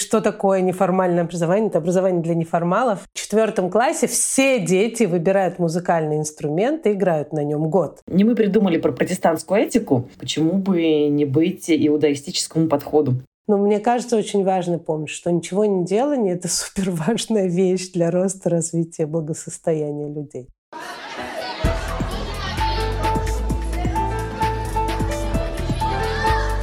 что такое неформальное образование. Это образование для неформалов. В четвертом классе все дети выбирают музыкальный инструмент и играют на нем год. Не мы придумали про протестантскую этику. Почему бы не быть иудаистическому подходу? Но мне кажется, очень важно помнить, что ничего не делание — это супер важная вещь для роста, развития, благосостояния людей.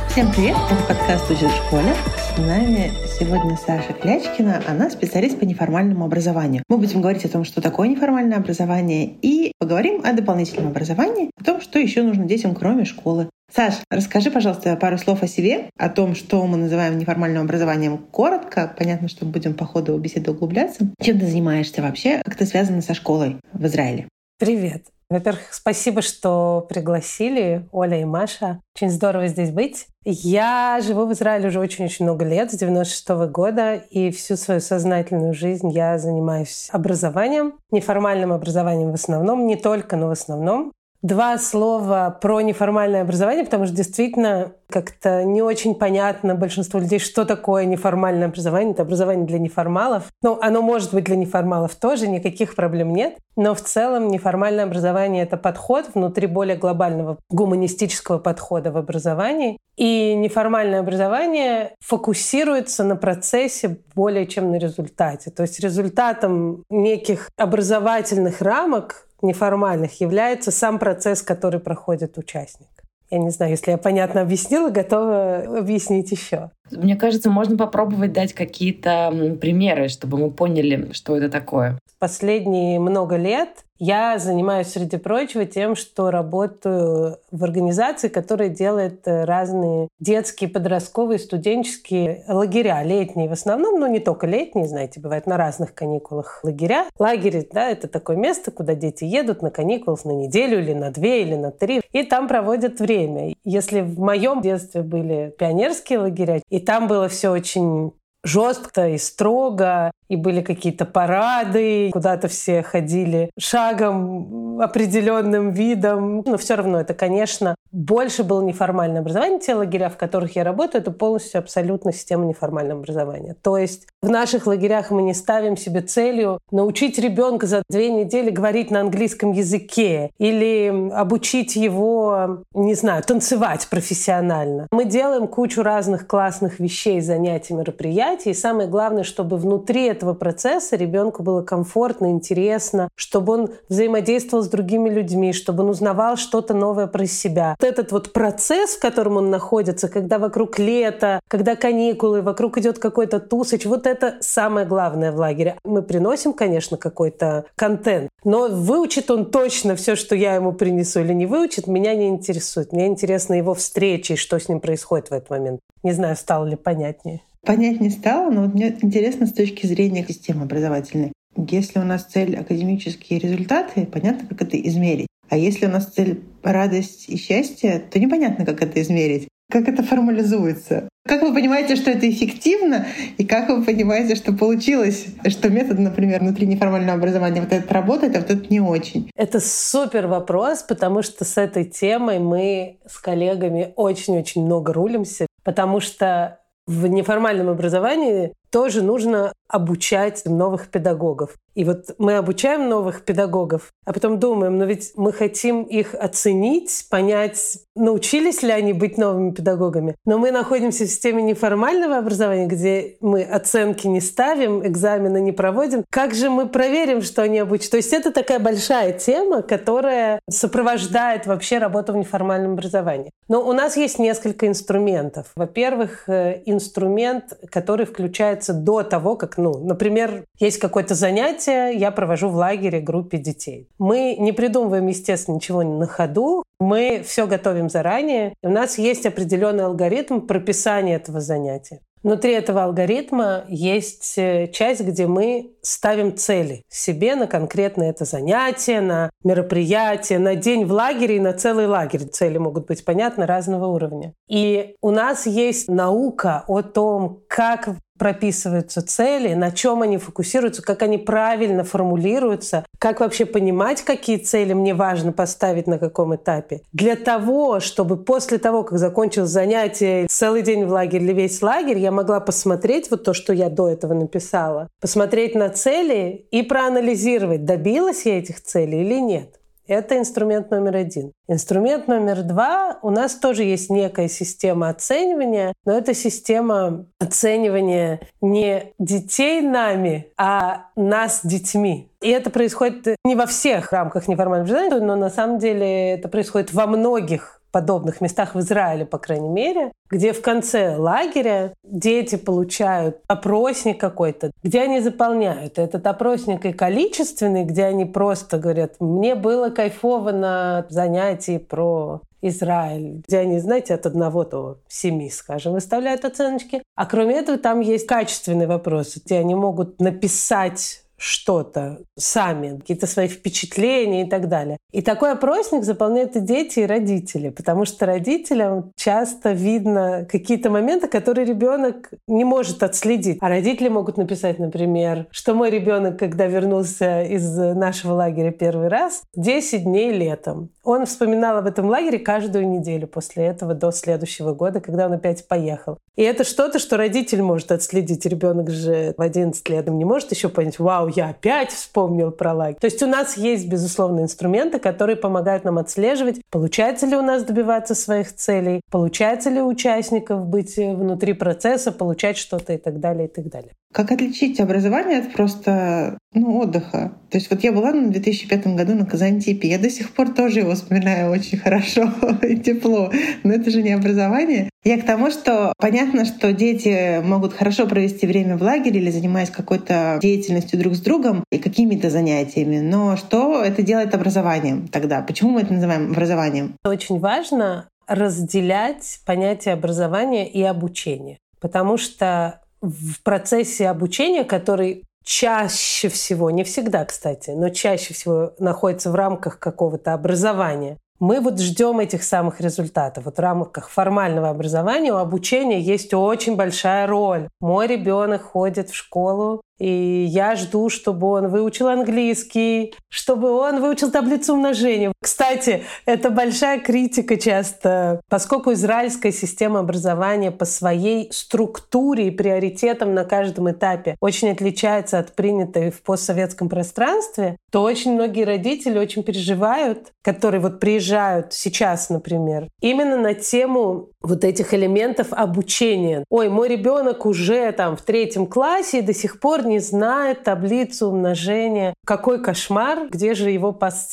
Всем привет! Это подкаст «Учат в школе». С нами сегодня Саша Клячкина. Она специалист по неформальному образованию. Мы будем говорить о том, что такое неформальное образование, и поговорим о дополнительном образовании, о том, что еще нужно детям, кроме школы. Саш, расскажи, пожалуйста, пару слов о себе, о том, что мы называем неформальным образованием коротко. Понятно, что будем по ходу беседы углубляться. Чем ты занимаешься вообще? Как ты связана со школой в Израиле? Привет. Во-первых, спасибо, что пригласили, Оля и Маша. Очень здорово здесь быть. Я живу в Израиле уже очень-очень много лет, с 96 -го года, и всю свою сознательную жизнь я занимаюсь образованием, неформальным образованием в основном, не только, но в основном. Два слова про неформальное образование, потому что действительно как-то не очень понятно большинству людей, что такое неформальное образование. Это образование для неформалов. Ну, оно может быть для неформалов тоже, никаких проблем нет. Но в целом неформальное образование — это подход внутри более глобального гуманистического подхода в образовании. И неформальное образование фокусируется на процессе более чем на результате. То есть результатом неких образовательных рамок неформальных является сам процесс, который проходит участник. Я не знаю, если я понятно объяснила, готова объяснить еще. Мне кажется, можно попробовать дать какие-то примеры, чтобы мы поняли, что это такое. Последние много лет я занимаюсь, среди прочего, тем, что работаю в организации, которая делает э, разные детские, подростковые, студенческие лагеря. Летние в основном, но не только летние, знаете, бывает на разных каникулах лагеря. Лагерь, да, это такое место, куда дети едут на каникулы на неделю или на две, или на три, и там проводят время. Если в моем детстве были пионерские лагеря, и там было все очень жестко и строго, и были какие-то парады, куда-то все ходили шагом, определенным видом. Но все равно это, конечно, больше было неформальное образование. Те лагеря, в которых я работаю, это полностью абсолютно система неформального образования. То есть в наших лагерях мы не ставим себе целью научить ребенка за две недели говорить на английском языке или обучить его, не знаю, танцевать профессионально. Мы делаем кучу разных классных вещей, занятий, мероприятий. И самое главное, чтобы внутри этого процесса ребенку было комфортно, интересно, чтобы он взаимодействовал с другими людьми, чтобы он узнавал что-то новое про себя. Этот вот процесс, в котором он находится, когда вокруг лето, когда каникулы, вокруг идет какой-то тусыч, вот это самое главное в лагере. Мы приносим, конечно, какой-то контент, но выучит он точно все, что я ему принесу или не выучит, меня не интересует. Мне интересно его встречи что с ним происходит в этот момент. Не знаю, стало ли понятнее понять не стало, но вот мне интересно с точки зрения системы образовательной. Если у нас цель академические результаты, понятно, как это измерить. А если у нас цель радость и счастье, то непонятно, как это измерить. Как это формализуется? Как вы понимаете, что это эффективно? И как вы понимаете, что получилось, что метод, например, внутри неформального образования вот этот работает, а вот этот не очень? Это супер вопрос, потому что с этой темой мы с коллегами очень-очень много рулимся, потому что в неформальном образовании тоже нужно обучать новых педагогов. И вот мы обучаем новых педагогов, а потом думаем, но ведь мы хотим их оценить, понять, научились ли они быть новыми педагогами. Но мы находимся в системе неформального образования, где мы оценки не ставим, экзамены не проводим. Как же мы проверим, что они обучат? То есть это такая большая тема, которая сопровождает вообще работу в неформальном образовании. Но у нас есть несколько инструментов. Во-первых, э, инструмент, который включается до того, как, ну, например, есть какое-то занятие, я провожу в лагере группе детей. Мы не придумываем, естественно, ничего на ходу. Мы все готовим заранее. У нас есть определенный алгоритм прописания этого занятия. Внутри этого алгоритма есть э, часть, где мы ставим цели себе на конкретное это занятие, на мероприятие, на день в лагере и на целый лагерь. Цели могут быть понятны разного уровня. И у нас есть наука о том, как прописываются цели, на чем они фокусируются, как они правильно формулируются, как вообще понимать, какие цели мне важно поставить на каком этапе. Для того, чтобы после того, как закончилось занятие, целый день в лагере или весь лагерь, я могла посмотреть вот то, что я до этого написала, посмотреть на цели и проанализировать, добилась я этих целей или нет. Это инструмент номер один. Инструмент номер два. У нас тоже есть некая система оценивания, но это система оценивания не детей нами, а нас детьми. И это происходит не во всех рамках неформального образования, но на самом деле это происходит во многих подобных местах в Израиле, по крайней мере, где в конце лагеря дети получают опросник какой-то, где они заполняют. Этот опросник и количественный, где они просто говорят, мне было кайфово на занятии про Израиль, где они, знаете, от одного до семи, скажем, выставляют оценочки. А кроме этого, там есть качественные вопросы, где они могут написать что-то сами, какие-то свои впечатления и так далее. И такой опросник заполняют и дети, и родители, потому что родителям часто видно какие-то моменты, которые ребенок не может отследить. А родители могут написать, например, что мой ребенок, когда вернулся из нашего лагеря первый раз, 10 дней летом. Он вспоминал об этом лагере каждую неделю после этого до следующего года, когда он опять поехал. И это что-то, что родитель может отследить. Ребенок же в 11 лет не может еще понять, вау, я опять вспомнил про лагерь. То есть у нас есть, безусловно, инструменты, которые помогают нам отслеживать, получается ли у нас добиваться своих целей, получается ли у участников быть внутри процесса, получать что-то и так далее, и так далее. Как отличить образование от просто ну, отдыха? То есть вот я была в 2005 году на Казантипе, я до сих пор тоже его вспоминаю очень хорошо и тепло, но это же не образование. Я к тому, что понятно, что дети могут хорошо провести время в лагере или занимаясь какой-то деятельностью друг с другом и какими-то занятиями, но что это делает образованием тогда? Почему мы это называем образованием? Очень важно разделять понятие образования и обучения. Потому что в процессе обучения, который чаще всего, не всегда, кстати, но чаще всего находится в рамках какого-то образования, мы вот ждем этих самых результатов. Вот в рамках формального образования у обучения есть очень большая роль. Мой ребенок ходит в школу и я жду, чтобы он выучил английский, чтобы он выучил таблицу умножения. Кстати, это большая критика часто, поскольку израильская система образования по своей структуре и приоритетам на каждом этапе очень отличается от принятой в постсоветском пространстве, то очень многие родители очень переживают, которые вот приезжают сейчас, например, именно на тему вот этих элементов обучения. Ой, мой ребенок уже там в третьем классе и до сих пор не знает таблицу умножения. Какой кошмар, где же его past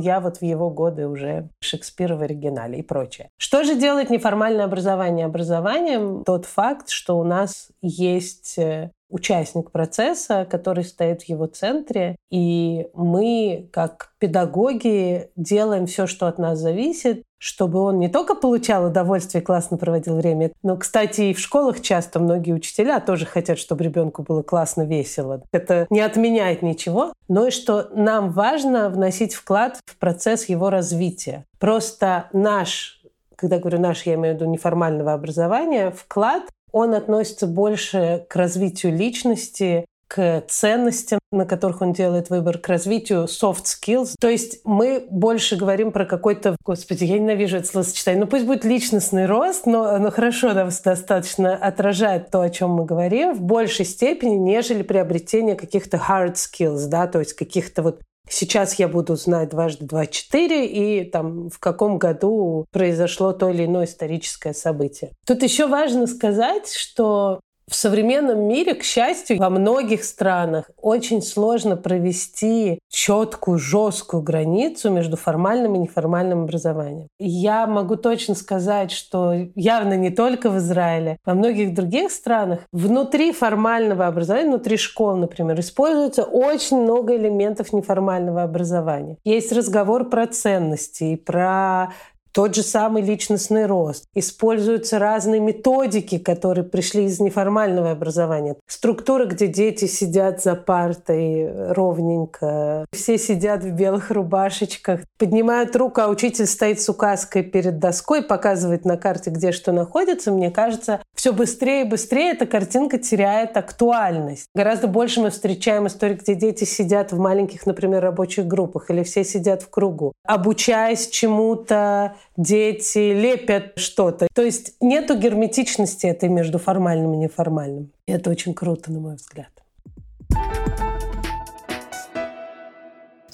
я вот в его годы уже Шекспира в оригинале и прочее. Что же делает неформальное образование образованием? Тот факт, что у нас есть э, участник процесса, который стоит в его центре. И мы, как педагоги, делаем все, что от нас зависит, чтобы он не только получал удовольствие, классно проводил время, но, кстати, и в школах часто многие учителя тоже хотят, чтобы ребенку было классно, весело. Это не отменяет ничего, но и что нам важно вносить вклад в процесс его развития. Просто наш когда говорю наш, я имею в виду неформального образования, вклад он относится больше к развитию личности, к ценностям, на которых он делает выбор, к развитию soft skills. То есть мы больше говорим про какой-то, господи, я ненавижу это словосочетание, ну пусть будет личностный рост, но, но хорошо достаточно отражает то, о чем мы говорим, в большей степени, нежели приобретение каких-то hard skills, да, то есть каких-то вот Сейчас я буду знать дважды два четыре и там в каком году произошло то или иное историческое событие. Тут еще важно сказать, что в современном мире, к счастью, во многих странах очень сложно провести четкую, жесткую границу между формальным и неформальным образованием. я могу точно сказать, что явно не только в Израиле, во многих других странах внутри формального образования, внутри школ, например, используется очень много элементов неформального образования. Есть разговор про ценности, про тот же самый личностный рост. Используются разные методики, которые пришли из неформального образования. Структуры, где дети сидят за партой ровненько, все сидят в белых рубашечках, поднимают руку, а учитель стоит с указкой перед доской, показывает на карте, где что находится. Мне кажется, все быстрее и быстрее эта картинка теряет актуальность. Гораздо больше мы встречаем истории, где дети сидят в маленьких, например, рабочих группах или все сидят в кругу, обучаясь чему-то, дети лепят что-то. То есть нету герметичности этой между формальным и неформальным. И это очень круто, на мой взгляд.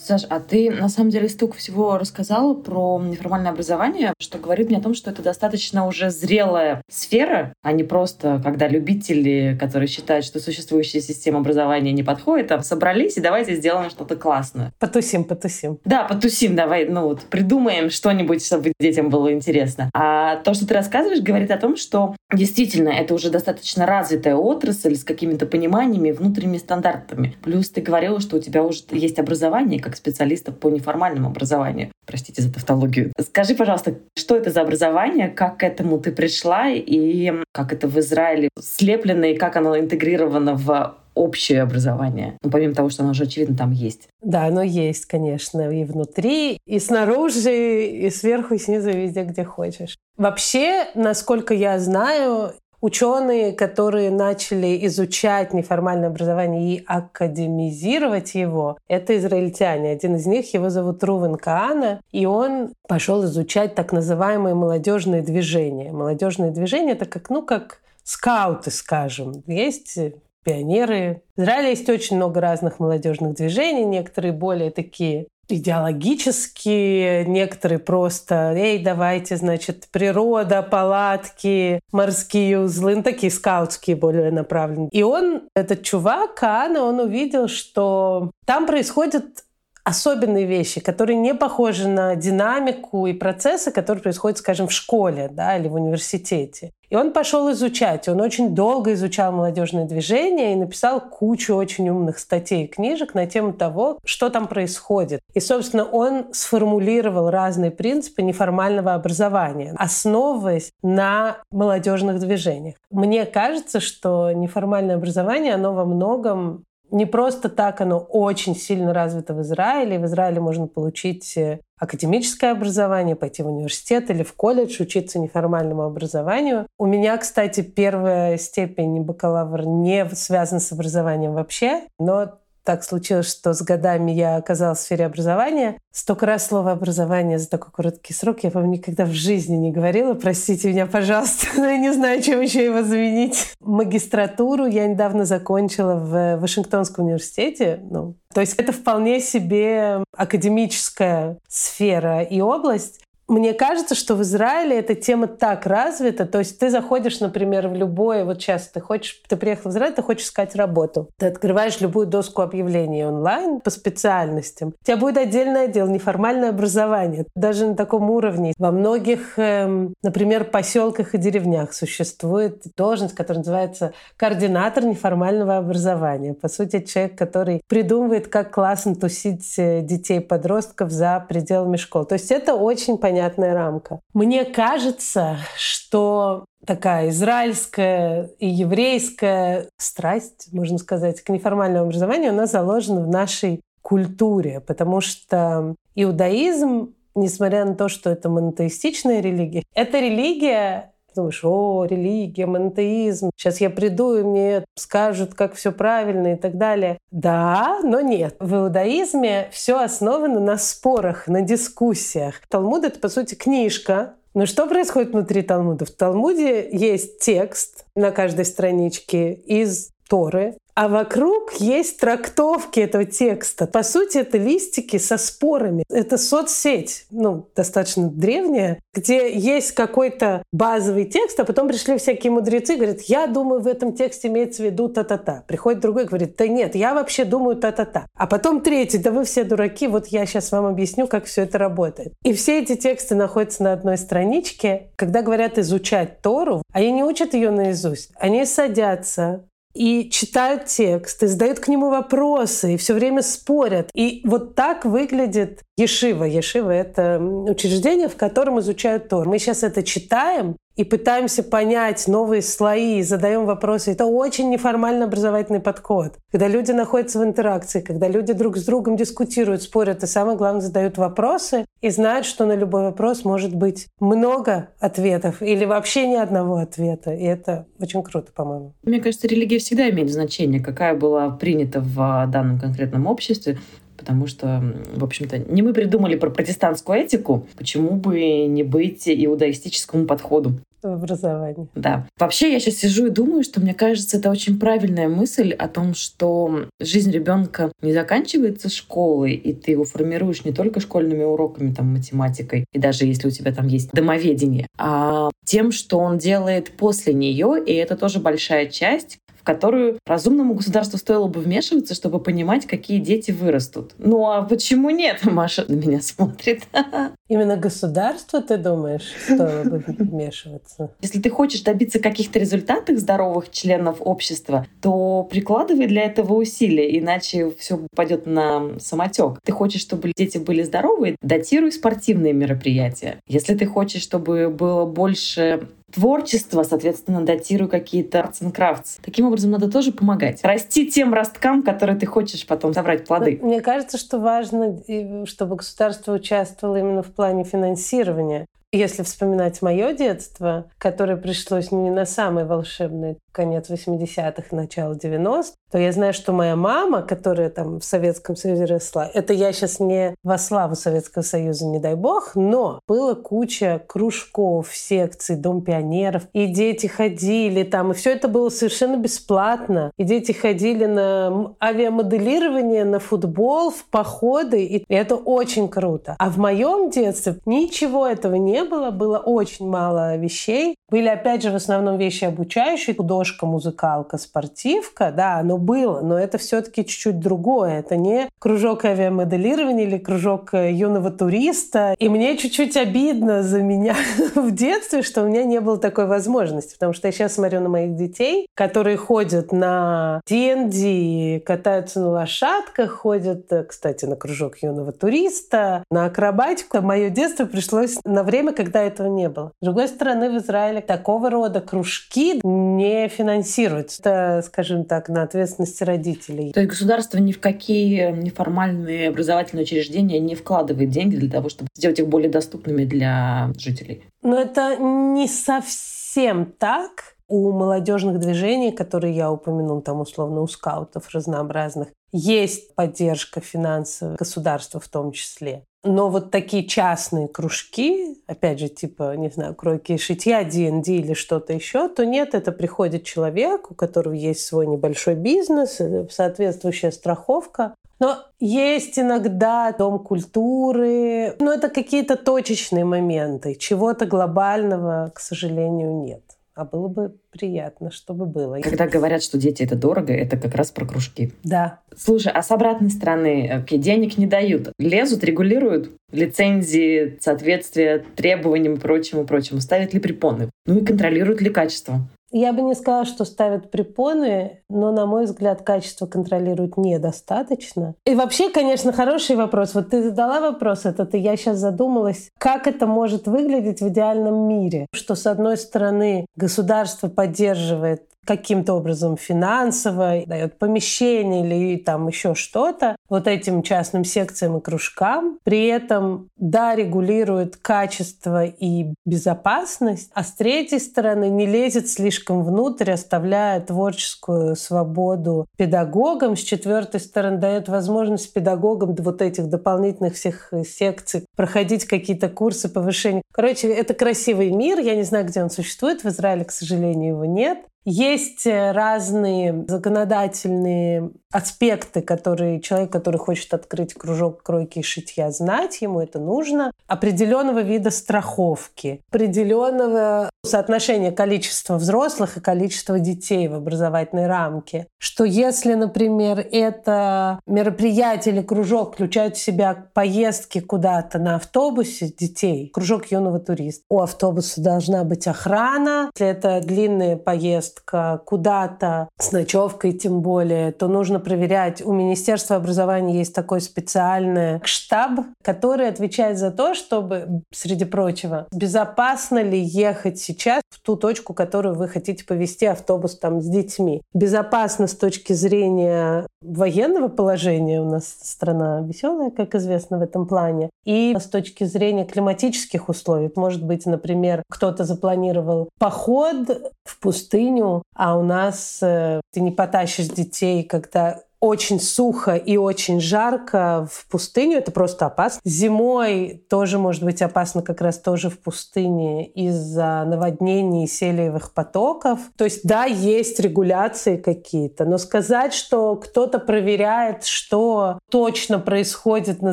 Саш, а ты на самом деле столько всего рассказала про неформальное образование, что говорит мне о том, что это достаточно уже зрелая сфера, а не просто когда любители, которые считают, что существующая система образования не подходит, там собрались и давайте сделаем что-то классное. Потусим, потусим. Да, потусим, давай, ну вот придумаем что-нибудь, чтобы детям было интересно. А то, что ты рассказываешь, говорит о том, что действительно это уже достаточно развитая отрасль с какими-то пониманиями, внутренними стандартами. Плюс ты говорила, что у тебя уже есть образование, как специалистов по неформальному образованию. Простите за тавтологию. Скажи, пожалуйста, что это за образование, как к этому ты пришла и как это в Израиле слеплено и как оно интегрировано в общее образование. Ну, помимо того, что оно уже, очевидно, там есть. Да, оно есть, конечно, и внутри, и снаружи, и сверху, и снизу, везде, где хочешь. Вообще, насколько я знаю, ученые, которые начали изучать неформальное образование и академизировать его, это израильтяне. Один из них, его зовут Рувен Каана, и он пошел изучать так называемые молодежные движения. Молодежные движения — это как, ну, как скауты, скажем. Есть пионеры. В Израиле есть очень много разных молодежных движений, некоторые более такие идеологические, некоторые просто, эй, давайте, значит, природа, палатки, морские узлы, ну, такие скаутские более направленные. И он, этот чувак, Каана, он увидел, что там происходит особенные вещи, которые не похожи на динамику и процессы, которые происходят, скажем, в школе да, или в университете. И он пошел изучать. Он очень долго изучал молодежное движение и написал кучу очень умных статей и книжек на тему того, что там происходит. И, собственно, он сформулировал разные принципы неформального образования, основываясь на молодежных движениях. Мне кажется, что неформальное образование, оно во многом не просто так оно очень сильно развито в Израиле. В Израиле можно получить э, академическое образование, пойти в университет или в колледж, учиться неформальному образованию. У меня, кстати, первая степень бакалавр не связана с образованием вообще, но так случилось, что с годами я оказалась в сфере образования. Столько раз слово «образование» за такой короткий срок я, по-моему, никогда в жизни не говорила. Простите меня, пожалуйста, но я не знаю, чем еще его заменить. Магистратуру я недавно закончила в Вашингтонском университете. Ну, то есть это вполне себе академическая сфера и область. Мне кажется, что в Израиле эта тема так развита. То есть ты заходишь, например, в любое... Вот сейчас ты хочешь... Ты приехал в Израиль, ты хочешь искать работу. Ты открываешь любую доску объявлений онлайн по специальностям. У тебя будет отдельный отдел неформальное образование. Даже на таком уровне. Во многих, эм, например, поселках и деревнях существует должность, которая называется координатор неформального образования. По сути, человек, который придумывает, как классно тусить э, детей-подростков за пределами школ. То есть это очень понятно понятная рамка. Мне кажется, что такая израильская и еврейская страсть, можно сказать, к неформальному образованию, она заложена в нашей культуре, потому что иудаизм, несмотря на то, что это монотеистичная религия, это религия, Думаешь, о, религия, монотеизм. Сейчас я приду, и мне скажут, как все правильно и так далее. Да, но нет. В иудаизме все основано на спорах, на дискуссиях. Талмуд — это, по сути, книжка, но что происходит внутри Талмуда? В Талмуде есть текст на каждой страничке из Торы, а вокруг есть трактовки этого текста. По сути, это листики со спорами. Это соцсеть, ну, достаточно древняя, где есть какой-то базовый текст, а потом пришли всякие мудрецы, говорят, я думаю, в этом тексте имеется в виду та-та-та. Приходит другой, говорит, да нет, я вообще думаю та-та-та. А потом третий, да вы все дураки, вот я сейчас вам объясню, как все это работает. И все эти тексты находятся на одной страничке. Когда говорят изучать Тору, они не учат ее наизусть. Они садятся, и читают текст, и задают к нему вопросы, и все время спорят. И вот так выглядит Ешива. Ешива — это учреждение, в котором изучают Тор. Мы сейчас это читаем, и пытаемся понять новые слои, задаем вопросы. Это очень неформальный образовательный подход. Когда люди находятся в интеракции, когда люди друг с другом дискутируют, спорят, и самое главное, задают вопросы и знают, что на любой вопрос может быть много ответов или вообще ни одного ответа. И это очень круто, по-моему. Мне кажется, религия всегда имеет значение, какая была принята в а, данном конкретном обществе потому что, в общем-то, не мы придумали про протестантскую этику, почему бы не быть иудаистическому подходу образовании. Да. Вообще, я сейчас сижу и думаю, что мне кажется, это очень правильная мысль о том, что жизнь ребенка не заканчивается школой, и ты его формируешь не только школьными уроками, там, математикой, и даже если у тебя там есть домоведение, а тем, что он делает после нее, и это тоже большая часть, в которую разумному государству стоило бы вмешиваться, чтобы понимать, какие дети вырастут. Ну а почему нет? Маша на меня смотрит. Именно государство, ты думаешь, стоило бы вмешиваться? Если ты хочешь добиться каких-то результатов здоровых членов общества, то прикладывай для этого усилия, иначе все пойдет на самотек. Ты хочешь, чтобы дети были здоровы, датируй спортивные мероприятия. Если ты хочешь, чтобы было больше творчество, соответственно, датирую какие-то arts and crafts. Таким образом, надо тоже помогать. Расти тем росткам, которые ты хочешь потом собрать плоды. Мне кажется, что важно, чтобы государство участвовало именно в плане финансирования. Если вспоминать мое детство, которое пришлось не на самый волшебный конец 80-х, начало 90-х, то я знаю, что моя мама, которая там в Советском Союзе росла, это я сейчас не во славу Советского Союза, не дай бог, но было куча кружков, секций, Дом пионеров, и дети ходили там, и все это было совершенно бесплатно. И дети ходили на авиамоделирование, на футбол, в походы, и это очень круто. А в моем детстве ничего этого не было, было очень мало вещей. Были, опять же, в основном вещи обучающие, художка, музыкалка, спортивка, да, но было, но это все-таки чуть-чуть другое. Это не кружок авиамоделирования или кружок э, юного туриста. И мне чуть-чуть обидно за меня в детстве, что у меня не было такой возможности, потому что я сейчас смотрю на моих детей, которые ходят на D&D, катаются на лошадках, ходят, э, кстати, на кружок юного туриста, на акробатику. Мое детство пришлось на время, когда этого не было. С другой стороны, в Израиле такого рода кружки не финансируются. Это, скажем так, на ответственности родителей. То есть государство ни в какие неформальные образовательные учреждения не вкладывает деньги для того, чтобы сделать их более доступными для жителей? Но это не совсем так у молодежных движений, которые я упомянул, там условно у скаутов разнообразных, есть поддержка финансовая государства в том числе. Но вот такие частные кружки, опять же, типа, не знаю, кройки и шитья, D&D или что-то еще, то нет, это приходит человек, у которого есть свой небольшой бизнес, э, соответствующая страховка, но есть иногда дом культуры, но это какие-то точечные моменты. Чего-то глобального, к сожалению, нет. А было бы приятно, чтобы было. Когда говорят, что дети это дорого, это как раз про кружки. Да. Слушай, а с обратной стороны, okay, денег не дают, лезут, регулируют лицензии, соответствие требованиям и прочему, прочему, ставят ли препоны, ну и контролируют ли качество. Я бы не сказала, что ставят препоны, но, на мой взгляд, качество контролируют недостаточно. И вообще, конечно, хороший вопрос. Вот ты задала вопрос этот, и я сейчас задумалась, как это может выглядеть в идеальном мире. Что, с одной стороны, государство поддерживает каким-то образом финансово, дает помещение или там еще что-то вот этим частным секциям и кружкам. При этом, да, регулирует качество и безопасность, а с третьей стороны не лезет слишком внутрь, оставляя творческую свободу педагогам. С четвертой стороны дает возможность педагогам вот этих дополнительных всех секций проходить какие-то курсы повышения. Короче, это красивый мир. Я не знаю, где он существует. В Израиле, к сожалению, его нет. Есть э, разные законодательные аспекты, которые человек, который хочет открыть кружок кройки и шитья, знать ему это нужно. Определенного вида страховки, определенного соотношения количества взрослых и количества детей в образовательной рамке. Что если, например, это мероприятие или кружок включает в себя поездки куда-то на автобусе детей, кружок юного туриста, у автобуса должна быть охрана. Если это длинная поездка куда-то с ночевкой тем более, то нужно проверять. У Министерства образования есть такой специальный штаб, который отвечает за то, чтобы, среди прочего, безопасно ли ехать сейчас в ту точку, которую вы хотите повести автобус там с детьми. Безопасно с точки зрения военного положения, у нас страна веселая, как известно, в этом плане, и с точки зрения климатических условий. Может быть, например, кто-то запланировал поход в пустыню, а у нас э, ты не потащишь детей, когда очень сухо и очень жарко в пустыню, это просто опасно. Зимой тоже может быть опасно как раз тоже в пустыне из-за наводнений и селевых потоков. То есть да, есть регуляции какие-то, но сказать, что кто-то проверяет, что точно происходит на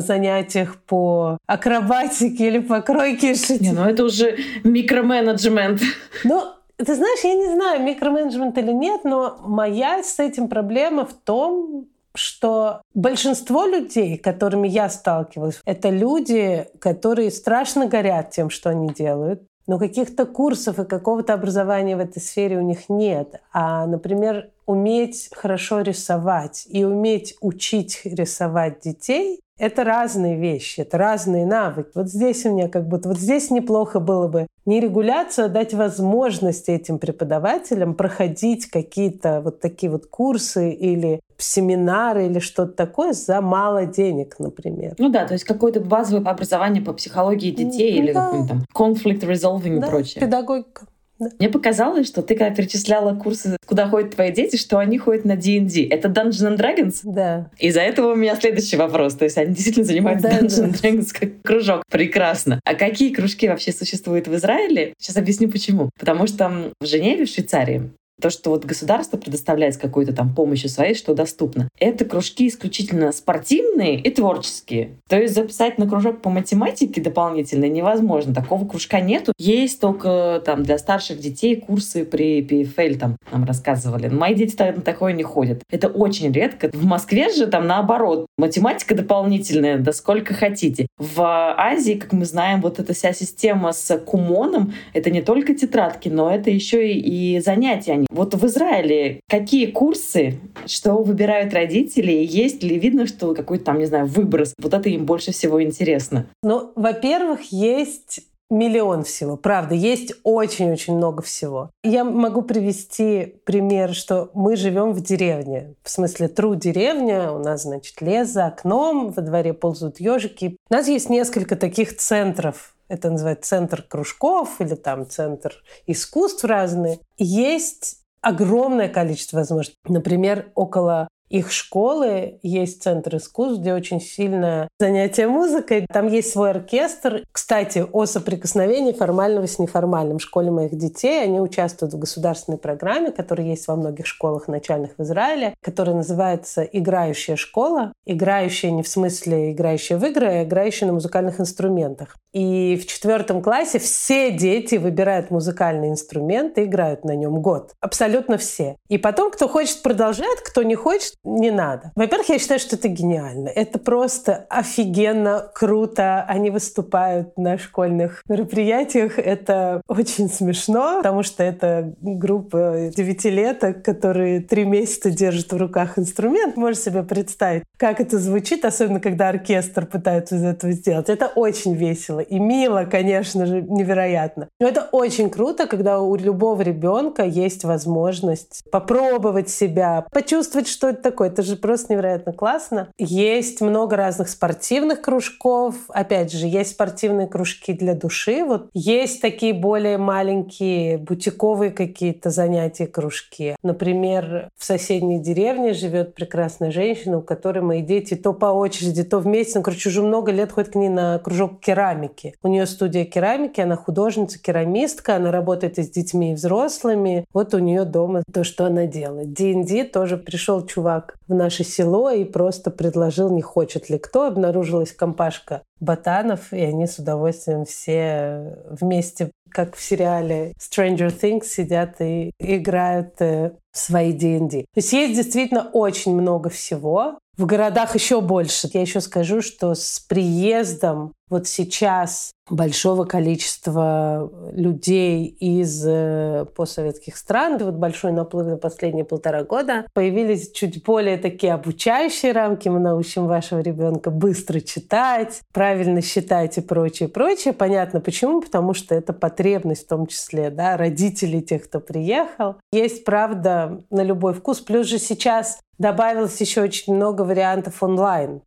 занятиях по акробатике или по кройке Не, ну это уже микроменеджмент. Ну, ты знаешь, я не знаю, микроменеджмент или нет, но моя с этим проблема в том, что большинство людей, которыми я сталкивалась, это люди, которые страшно горят тем, что они делают, но каких-то курсов и какого-то образования в этой сфере у них нет. А, например, уметь хорошо рисовать и уметь учить рисовать детей это разные вещи, это разные навыки. Вот здесь у меня как будто, вот здесь неплохо было бы не регуляцию, а дать возможность этим преподавателям проходить какие-то вот такие вот курсы или семинары или что-то такое за мало денег, например. Ну да, то есть какое-то базовое образование по психологии детей ну, или да. какой-то там conflict resolving да, и прочее. педагогика. Мне показалось, что ты когда перечисляла курсы, куда ходят твои дети, что они ходят на D&D. Это Dungeons and Dragons? Да. Из-за этого у меня следующий вопрос. То есть они действительно занимаются да, Dungeons да. and Dragons как кружок. Прекрасно. А какие кружки вообще существуют в Израиле? Сейчас объясню почему. Потому что в Женеве, в Швейцарии, то, что вот государство предоставляет какой-то там помощью своей, что доступно. Это кружки исключительно спортивные и творческие. То есть записать на кружок по математике дополнительно невозможно. Такого кружка нету. Есть только там для старших детей курсы при PFL, там нам рассказывали. Мои дети на такое не ходят. Это очень редко. В Москве же там наоборот. Математика дополнительная, да сколько хотите. В Азии, как мы знаем, вот эта вся система с кумоном, это не только тетрадки, но это еще и занятия. Они вот в Израиле какие курсы, что выбирают родители, есть ли видно, что какой-то там, не знаю, выброс? Вот это им больше всего интересно. Ну, во-первых, есть миллион всего. Правда, есть очень-очень много всего. Я могу привести пример, что мы живем в деревне. В смысле, тру деревня, у нас, значит, лес за окном, во дворе ползут ежики. У нас есть несколько таких центров это называется центр кружков или там центр искусств разные. Есть огромное количество возможностей. Например, около их школы есть центр искусств, где очень сильное занятие музыкой. Там есть свой оркестр. Кстати, о соприкосновении формального с неформальным в школе моих детей. Они участвуют в государственной программе, которая есть во многих школах начальных в Израиле, которая называется «Играющая школа». Играющая не в смысле играющая в игры, а играющая на музыкальных инструментах. И в четвертом классе все дети выбирают музыкальный инструмент и играют на нем год. Абсолютно все. И потом, кто хочет, продолжает, кто не хочет, не надо. Во-первых, я считаю, что это гениально. Это просто офигенно круто. Они выступают на школьных мероприятиях. Это очень смешно, потому что это группа девятилеток, которые три месяца держат в руках инструмент. Можешь себе представить, как это звучит, особенно когда оркестр пытается из этого сделать. Это очень весело и мило, конечно же, невероятно. Но это очень круто, когда у любого ребенка есть возможность попробовать себя, почувствовать, что это такое. Это же просто невероятно классно. Есть много разных спортивных кружков. Опять же, есть спортивные кружки для души. Вот есть такие более маленькие бутиковые какие-то занятия, кружки. Например, в соседней деревне живет прекрасная женщина, у которой мои дети то по очереди, то вместе. Ну, короче, уже много лет ходят к ней на кружок керамики. У нее студия керамики, она художница, керамистка, она работает и с детьми, и взрослыми. Вот у нее дома то, что она делает. D&D тоже пришел чувак в наше село и просто предложил, не хочет ли кто. Обнаружилась компашка ботанов, и они с удовольствием все вместе, как в сериале Stranger Things, сидят и играют э, в свои D&D. То есть есть действительно очень много всего. В городах еще больше. Я еще скажу, что с приездом вот сейчас большого количества людей из э, постсоветских стран, вот большой наплыв за последние полтора года, появились чуть более такие обучающие рамки. Мы научим вашего ребенка быстро читать, правильно считать и прочее, прочее. Понятно почему, потому что это потребность в том числе да, родителей тех, кто приехал. Есть, правда, на любой вкус. Плюс же сейчас добавилось еще очень много вариантов онлайн.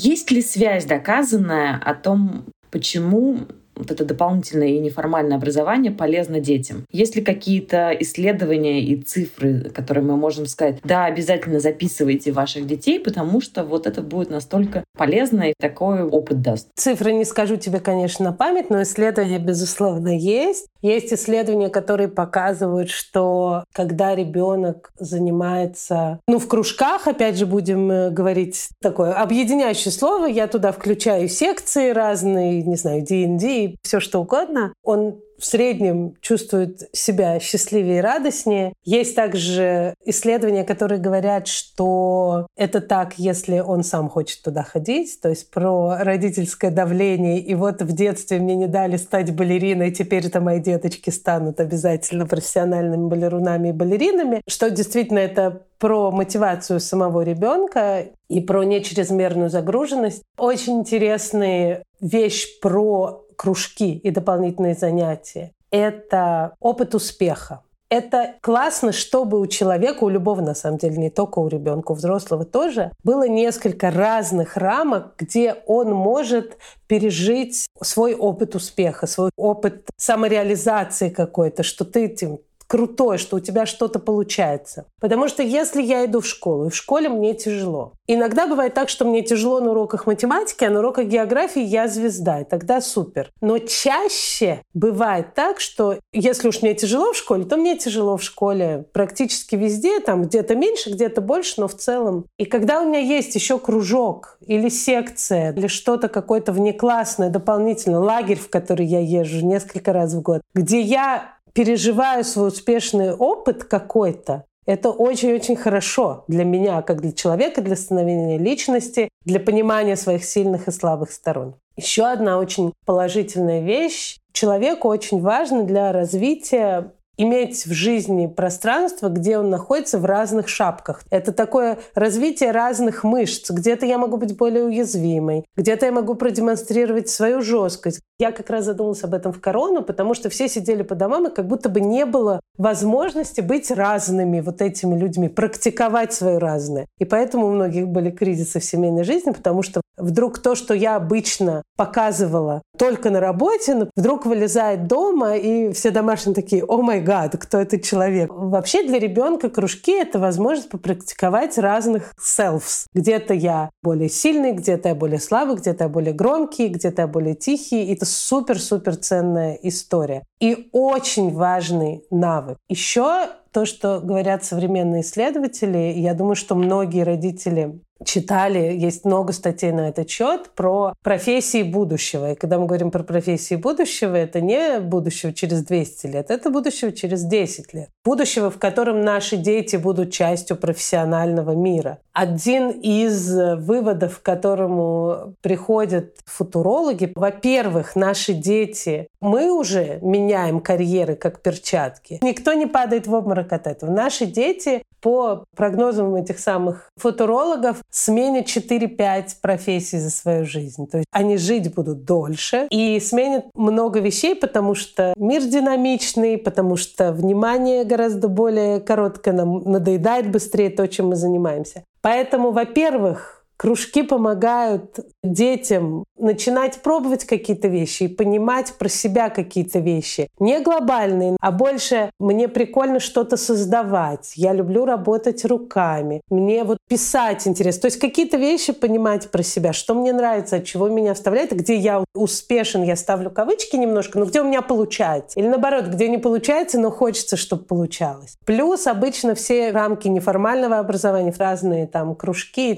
Есть ли связь доказанная о том, почему вот это дополнительное и неформальное образование полезно детям. Есть ли какие-то исследования и цифры, которые мы можем сказать, да, обязательно записывайте ваших детей, потому что вот это будет настолько полезно и такой опыт даст? Цифры не скажу тебе, конечно, на память, но исследования, безусловно, есть. Есть исследования, которые показывают, что когда ребенок занимается, ну, в кружках, опять же, будем э, говорить такое объединяющее слово, я туда включаю секции разные, не знаю, D&D, все что угодно, он в среднем чувствует себя счастливее и радостнее. Есть также исследования, которые говорят, что это так, если он сам хочет туда ходить, то есть про родительское давление. И вот в детстве мне не дали стать балериной, теперь это мои деточки станут обязательно профессиональными балерунами и балеринами, что действительно это про мотивацию самого ребенка и про нечрезмерную загруженность. Очень интересная вещь про кружки и дополнительные занятия — это опыт успеха. Это классно, чтобы у человека, у любого на самом деле, не только у ребенка, у взрослого тоже, было несколько разных рамок, где он может пережить свой опыт успеха, свой опыт самореализации какой-то, что ты этим крутой, что у тебя что-то получается. Потому что если я иду в школу, и в школе мне тяжело. Иногда бывает так, что мне тяжело на уроках математики, а на уроках географии я звезда, и тогда супер. Но чаще бывает так, что если уж мне тяжело в школе, то мне тяжело в школе практически везде, там где-то меньше, где-то больше, но в целом. И когда у меня есть еще кружок или секция, или что-то какое-то внеклассное, дополнительно, лагерь, в который я езжу несколько раз в год, где я переживаю свой успешный опыт какой-то, это очень-очень хорошо для меня, как для человека, для становления личности, для понимания своих сильных и слабых сторон. Еще одна очень положительная вещь. Человеку очень важно для развития иметь в жизни пространство, где он находится в разных шапках. Это такое развитие разных мышц. Где-то я могу быть более уязвимой, где-то я могу продемонстрировать свою жесткость. Я как раз задумалась об этом в корону, потому что все сидели по домам, и как будто бы не было возможности быть разными вот этими людьми, практиковать свое разное. И поэтому у многих были кризисы в семейной жизни, потому что вдруг то, что я обычно показывала только на работе, вдруг вылезает дома, и все домашние такие, о май гад, кто этот человек. Вообще для ребенка кружки — это возможность попрактиковать разных selves. Где-то я более сильный, где-то я более слабый, где-то я более громкий, где-то я более тихий. Это супер-супер ценная история. И очень важный навык. Еще то, что говорят современные исследователи, я думаю, что многие родители читали, есть много статей на этот счет про профессии будущего. И когда мы говорим про профессии будущего, это не будущего через 200 лет, это будущего через 10 лет. Будущего, в котором наши дети будут частью профессионального мира. Один из выводов, к которому приходят футурологи, во-первых, наши дети, мы уже меняем карьеры как перчатки. Никто не падает в обморок от этого. Наши дети по прогнозам этих самых футурологов сменят 4-5 профессий за свою жизнь. То есть они жить будут дольше и сменят много вещей, потому что мир динамичный, потому что внимание гораздо более короткое, нам надоедает быстрее то, чем мы занимаемся. Поэтому, во-первых, Кружки помогают детям начинать пробовать какие-то вещи и понимать про себя какие-то вещи. Не глобальные, а больше мне прикольно что-то создавать. Я люблю работать руками. Мне вот писать интересно. То есть какие-то вещи понимать про себя, что мне нравится, от чего меня вставляет, где я успешен, я ставлю кавычки немножко, но где у меня получается. Или наоборот, где не получается, но хочется, чтобы получалось. Плюс обычно все рамки неформального образования, разные там кружки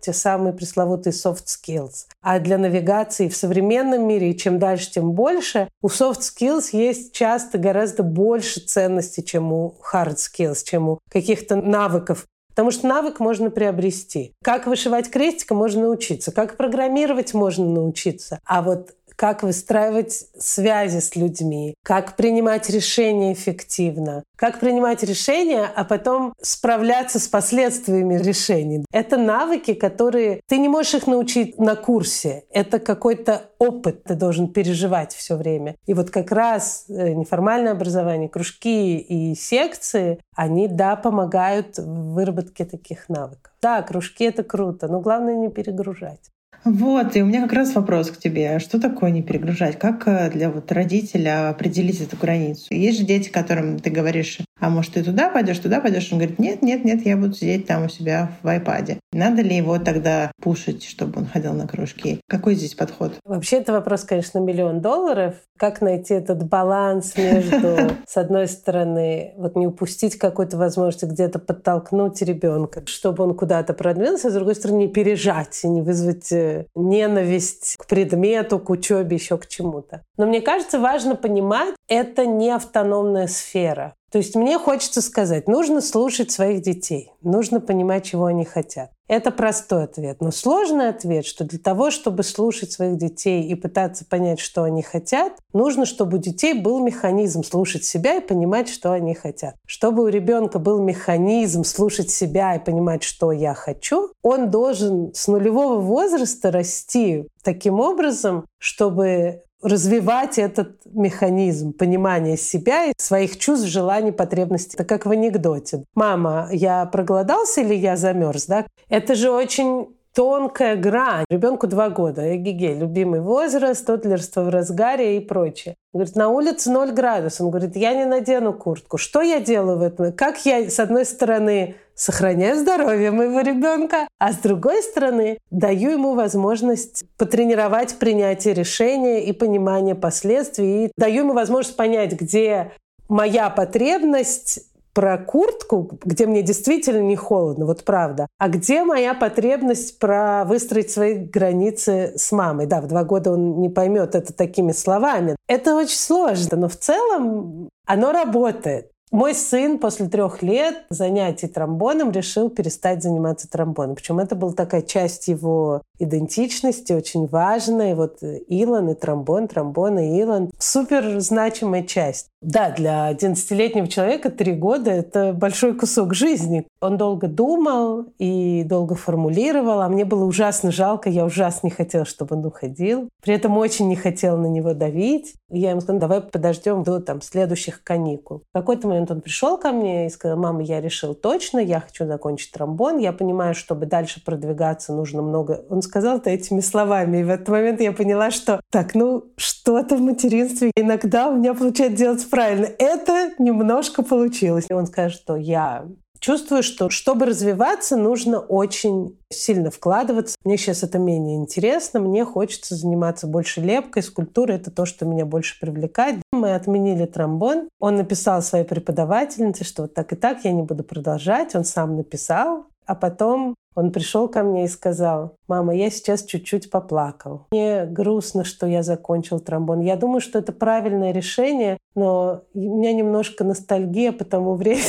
те самые пресловутые soft skills. А для навигации в современном мире, чем дальше, тем больше, у soft skills есть часто гораздо больше ценности, чем у hard skills, чем у каких-то навыков. Потому что навык можно приобрести. Как вышивать крестиком можно научиться. Как программировать можно научиться. А вот как выстраивать связи с людьми, как принимать решения эффективно, как принимать решения, а потом справляться с последствиями решений. Это навыки, которые ты не можешь их научить на курсе. Это какой-то опыт ты должен переживать все время. И вот как раз э, неформальное образование, кружки и секции, они, да, помогают в выработке таких навыков. Да, кружки — это круто, но главное не перегружать. Вот, и у меня как раз вопрос к тебе. Что такое не перегружать? Как э, для вот родителя определить эту границу? Есть же дети, которым ты говоришь, а может ты туда пойдешь, туда пойдешь? Он говорит, нет, нет, нет, я буду сидеть там у себя в айпаде. Надо ли его тогда пушить, чтобы он ходил на кружки? Какой здесь подход? Вообще это вопрос, конечно, миллион долларов. Как найти этот баланс между, с одной стороны, вот не упустить какую-то возможность где-то подтолкнуть ребенка, чтобы он куда-то продвинулся, а с другой стороны, не пережать и не вызвать э, ненависть к предмету, к учебе, еще к чему-то. Но мне кажется, важно понимать, это не автономная сфера. То есть мне хочется сказать, нужно слушать своих детей, нужно понимать, чего они хотят. Это простой ответ. Но сложный ответ, что для того, чтобы слушать своих детей и пытаться понять, что они хотят, нужно, чтобы у детей был механизм слушать себя и понимать, что они хотят. Чтобы у ребенка был механизм слушать себя и понимать, что я хочу, он должен с нулевого возраста расти таким образом, чтобы развивать этот механизм понимания себя и своих чувств, желаний, потребностей. Это как в анекдоте. «Мама, я проголодался или я замерз?» да? Это же очень тонкая грань. Ребенку два года, эгиге, любимый возраст, тодлерство в разгаре и прочее. Он говорит, на улице 0 градусов. Он говорит, я не надену куртку. Что я делаю в этом? Как я, с одной стороны, сохраняю здоровье моего ребенка, а с другой стороны, даю ему возможность потренировать принятие решения и понимание последствий, и даю ему возможность понять, где моя потребность про куртку, где мне действительно не холодно, вот правда. А где моя потребность про выстроить свои границы с мамой? Да, в два года он не поймет это такими словами. Это очень сложно, но в целом оно работает. Мой сын после трех лет занятий тромбоном решил перестать заниматься тромбоном. Причем это была такая часть его идентичности, очень важная. Вот Илон и тромбон, тромбон и Илон — супер значимая часть. Да, для 11-летнего человека три года — это большой кусок жизни. Он долго думал и долго формулировал, а мне было ужасно жалко, я ужасно не хотела, чтобы он уходил. При этом очень не хотела на него давить. я ему сказала, давай подождем до там, следующих каникул. В какой-то момент он пришел ко мне и сказал, мама, я решил точно, я хочу закончить тромбон, я понимаю, чтобы дальше продвигаться, нужно много... Он сказал это этими словами, и в этот момент я поняла, что так, ну, что-то в материнстве иногда у меня получается делать правильно. Это немножко получилось. И он скажет, что я чувствую, что чтобы развиваться, нужно очень сильно вкладываться. Мне сейчас это менее интересно, мне хочется заниматься больше лепкой, скульптурой. Это то, что меня больше привлекает. Мы отменили тромбон. Он написал своей преподавательнице, что вот так и так я не буду продолжать. Он сам написал. А потом он пришел ко мне и сказал, мама, я сейчас чуть-чуть поплакал. Мне грустно, что я закончил тромбон. Я думаю, что это правильное решение, но у меня немножко ностальгия по тому времени.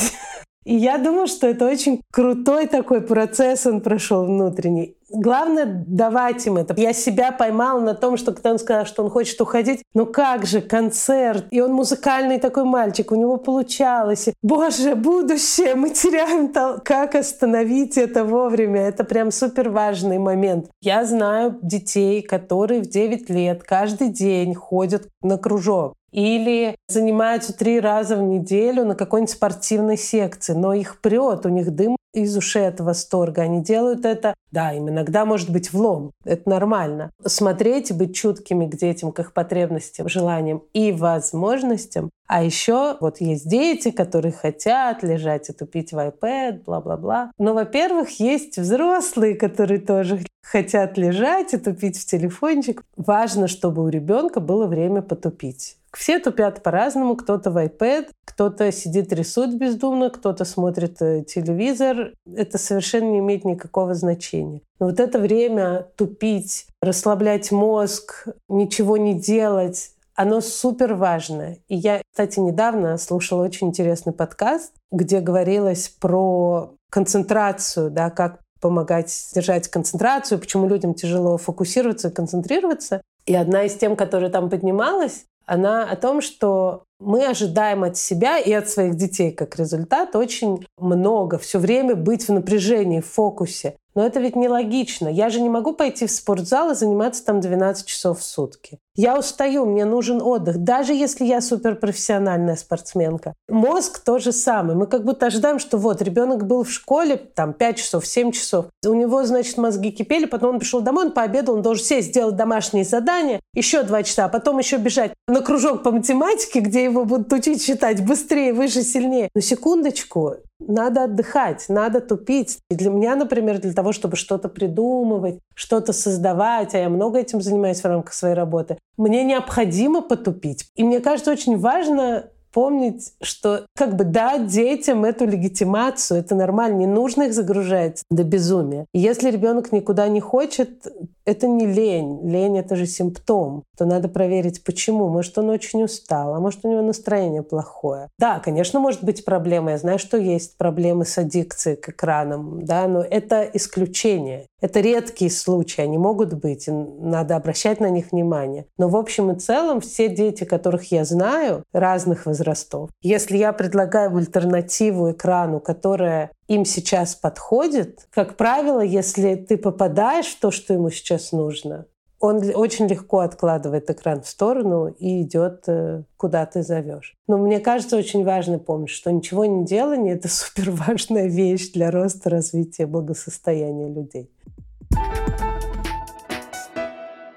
И я думаю, что это очень крутой такой процесс он прошел внутренний. Главное давать им это. Я себя поймала на том, что когда он сказал, что он хочет уходить, ну как же, концерт, и он музыкальный такой мальчик, у него получалось. Боже, будущее, мы теряем то. Как остановить это вовремя? Это прям супер важный момент. Я знаю детей, которые в 9 лет каждый день ходят на кружок или занимаются три раза в неделю на какой-нибудь спортивной секции, но их прет, у них дым из ушей от восторга. Они делают это, да, им иногда может быть влом. Это нормально. Смотреть и быть чуткими к детям, к их потребностям, желаниям и возможностям. А еще вот есть дети, которые хотят лежать и тупить в iPad, бла-бла-бла. Но, во-первых, есть взрослые, которые тоже хотят лежать и тупить в телефончик. Важно, чтобы у ребенка было время потупить. Все тупят по-разному. Кто-то в iPad, кто-то сидит рисует бездумно, кто-то смотрит э, телевизор. Это совершенно не имеет никакого значения. Но вот это время тупить, расслаблять мозг, ничего не делать, оно супер важно. И я, кстати, недавно слушала очень интересный подкаст, где говорилось про концентрацию, да, как помогать держать концентрацию, почему людям тяжело фокусироваться и концентрироваться. И одна из тем, которая там поднималась, она о том, что мы ожидаем от себя и от своих детей как результат очень много, все время быть в напряжении, в фокусе. Но это ведь нелогично. Я же не могу пойти в спортзал и заниматься там 12 часов в сутки. Я устаю, мне нужен отдых, даже если я суперпрофессиональная спортсменка. Мозг то же самое. Мы как будто ожидаем, что вот ребенок был в школе там 5 часов, 7 часов. У него, значит, мозги кипели, потом он пришел домой, он пообедал, он должен сесть, сделать домашние задания, еще 2 часа, а потом еще бежать на кружок по математике, где его будут учить считать быстрее, выше, сильнее. Но секундочку, надо отдыхать, надо тупить. И для меня, например, для того, чтобы что-то придумывать, что-то создавать, а я много этим занимаюсь в рамках своей работы, мне необходимо потупить. И мне кажется, очень важно помнить, что как бы дать детям эту легитимацию, это нормально, не нужно их загружать до безумия. И если ребенок никуда не хочет, это не лень. Лень — это же симптом. То надо проверить, почему. Может, он очень устал, а может, у него настроение плохое. Да, конечно, может быть проблема. Я знаю, что есть проблемы с аддикцией к экранам, да, но это исключение. Это редкие случаи, они могут быть, и надо обращать на них внимание. Но в общем и целом все дети, которых я знаю, разных возрастов, если я предлагаю альтернативу экрану, которая им сейчас подходит, как правило, если ты попадаешь в то, что ему сейчас нужно, он очень легко откладывает экран в сторону и идет, э, куда ты зовешь. Но мне кажется, очень важно помнить, что ничего не делание — это супер важная вещь для роста, развития, благосостояния людей.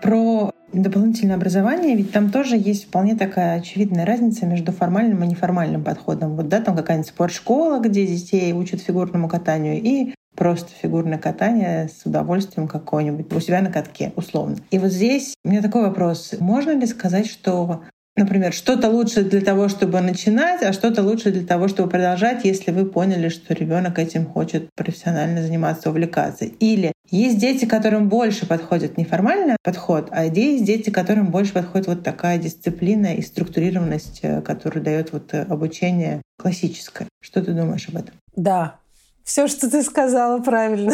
Про дополнительное образование, ведь там тоже есть вполне такая очевидная разница между формальным и неформальным подходом. Вот да, там какая-нибудь спортшкола, где детей учат фигурному катанию, и просто фигурное катание с удовольствием какое-нибудь у себя на катке, условно. И вот здесь у меня такой вопрос. Можно ли сказать, что Например, что-то лучше для того, чтобы начинать, а что-то лучше для того, чтобы продолжать, если вы поняли, что ребенок этим хочет профессионально заниматься, увлекаться. Или есть дети, которым больше подходит неформальный подход, а есть дети, которым больше подходит вот такая дисциплина и структурированность, э, которую дает вот э, обучение классическое. Что ты думаешь об этом? Да, все, что ты сказала, правильно.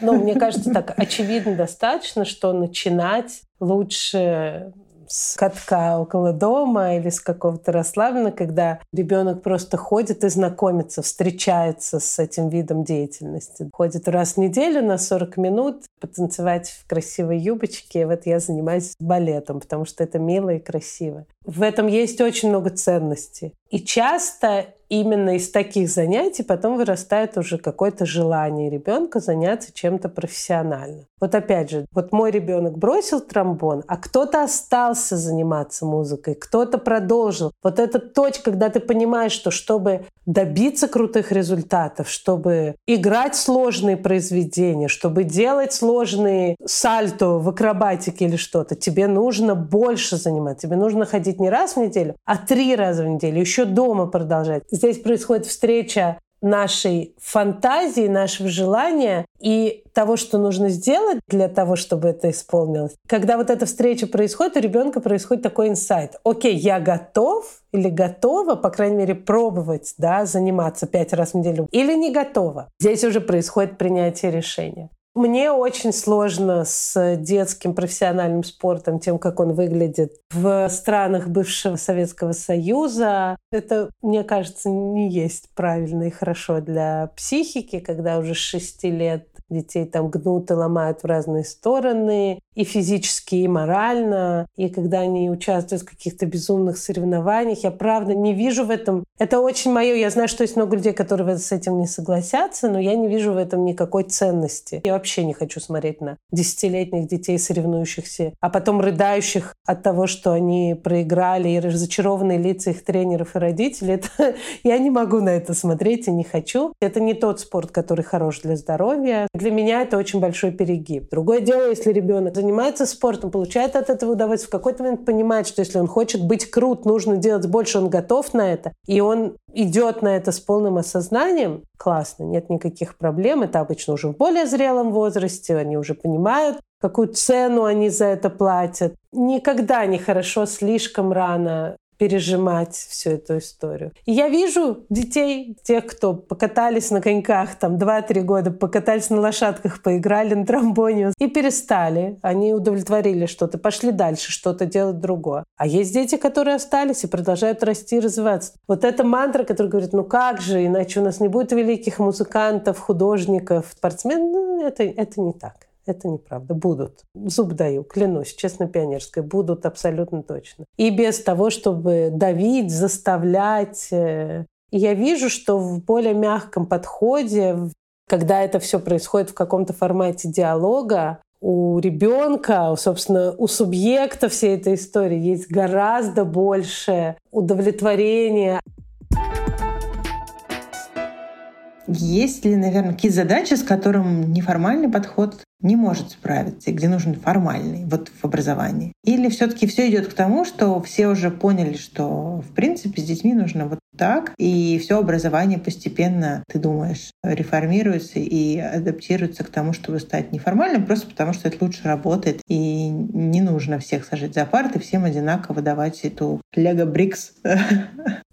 Ну, мне кажется, так очевидно достаточно, что начинать лучше с катка около дома или с какого-то расслаблена, когда ребенок просто ходит и знакомится, встречается с этим видом деятельности. Ходит раз в неделю на 40 минут потанцевать в красивой юбочке. Вот я занимаюсь балетом, потому что это мило и красиво. В этом есть очень много ценностей. И часто именно из таких занятий потом вырастает уже какое-то желание ребенка заняться чем-то профессионально. Вот опять же, вот мой ребенок бросил тромбон, а кто-то остался заниматься музыкой, кто-то продолжил. Вот эта точка, когда ты понимаешь, что чтобы добиться крутых результатов, чтобы играть сложные произведения, чтобы делать сложные сальто в акробатике или что-то, тебе нужно больше заниматься, тебе нужно ходить не раз в неделю, а три раза в неделю, еще дома продолжать. Здесь происходит встреча нашей фантазии, нашего желания и того, что нужно сделать для того, чтобы это исполнилось. Когда вот эта встреча происходит, у ребенка происходит такой инсайт. Окей, я готов или готова, по крайней мере, пробовать, да, заниматься пять раз в неделю, или не готова. Здесь уже происходит принятие решения. Мне очень сложно с детским профессиональным спортом, тем, как он выглядит в странах бывшего Советского Союза. Это, мне кажется, не есть правильно и хорошо для психики, когда уже с 6 лет детей там гнут и ломают в разные стороны, и физически, и морально. И когда они участвуют в каких-то безумных соревнованиях, я правда не вижу в этом... Это очень мое. Я знаю, что есть много людей, которые с этим не согласятся, но я не вижу в этом никакой ценности. Я вообще не хочу смотреть на десятилетних детей, соревнующихся, а потом рыдающих от того, что они проиграли, и разочарованные лица их тренеров и родителей. Это... Я не могу на это смотреть и не хочу. Это не тот спорт, который хорош для здоровья. Для меня это очень большой перегиб. Другое дело, если ребенок занимается спортом, получает от этого удовольствие, в какой-то момент понимает, что если он хочет быть крут, нужно делать больше, он готов на это, и он идет на это с полным осознанием, классно, нет никаких проблем. Это обычно уже в более зрелом возрасте, они уже понимают, какую цену они за это платят. Никогда не хорошо слишком рано пережимать всю эту историю. И я вижу детей, тех, кто покатались на коньках там 2-3 года, покатались на лошадках, поиграли на тромбоне и перестали. Они удовлетворили что-то, пошли дальше, что-то делать другое. А есть дети, которые остались и продолжают расти и развиваться. Вот эта мантра, которая говорит, ну как же, иначе у нас не будет великих музыкантов, художников, спортсменов, ну это, это не так. Это неправда. Будут. Зуб даю, клянусь, честно пионерской. Будут абсолютно точно. И без того, чтобы давить, заставлять. Э, я вижу, что в более мягком подходе, когда это все происходит в каком-то формате диалога, у ребенка, собственно, у субъекта всей этой истории есть гораздо больше удовлетворения. Есть ли, наверное, какие задачи, с которым неформальный подход не может справиться, и где нужен формальный вот в образовании? Или все таки все идет к тому, что все уже поняли, что в принципе с детьми нужно вот так, и все образование постепенно, ты думаешь, реформируется и адаптируется к тому, чтобы стать неформальным, просто потому что это лучше работает, и не нужно всех сажать за парты, всем одинаково давать эту Лего Брикс.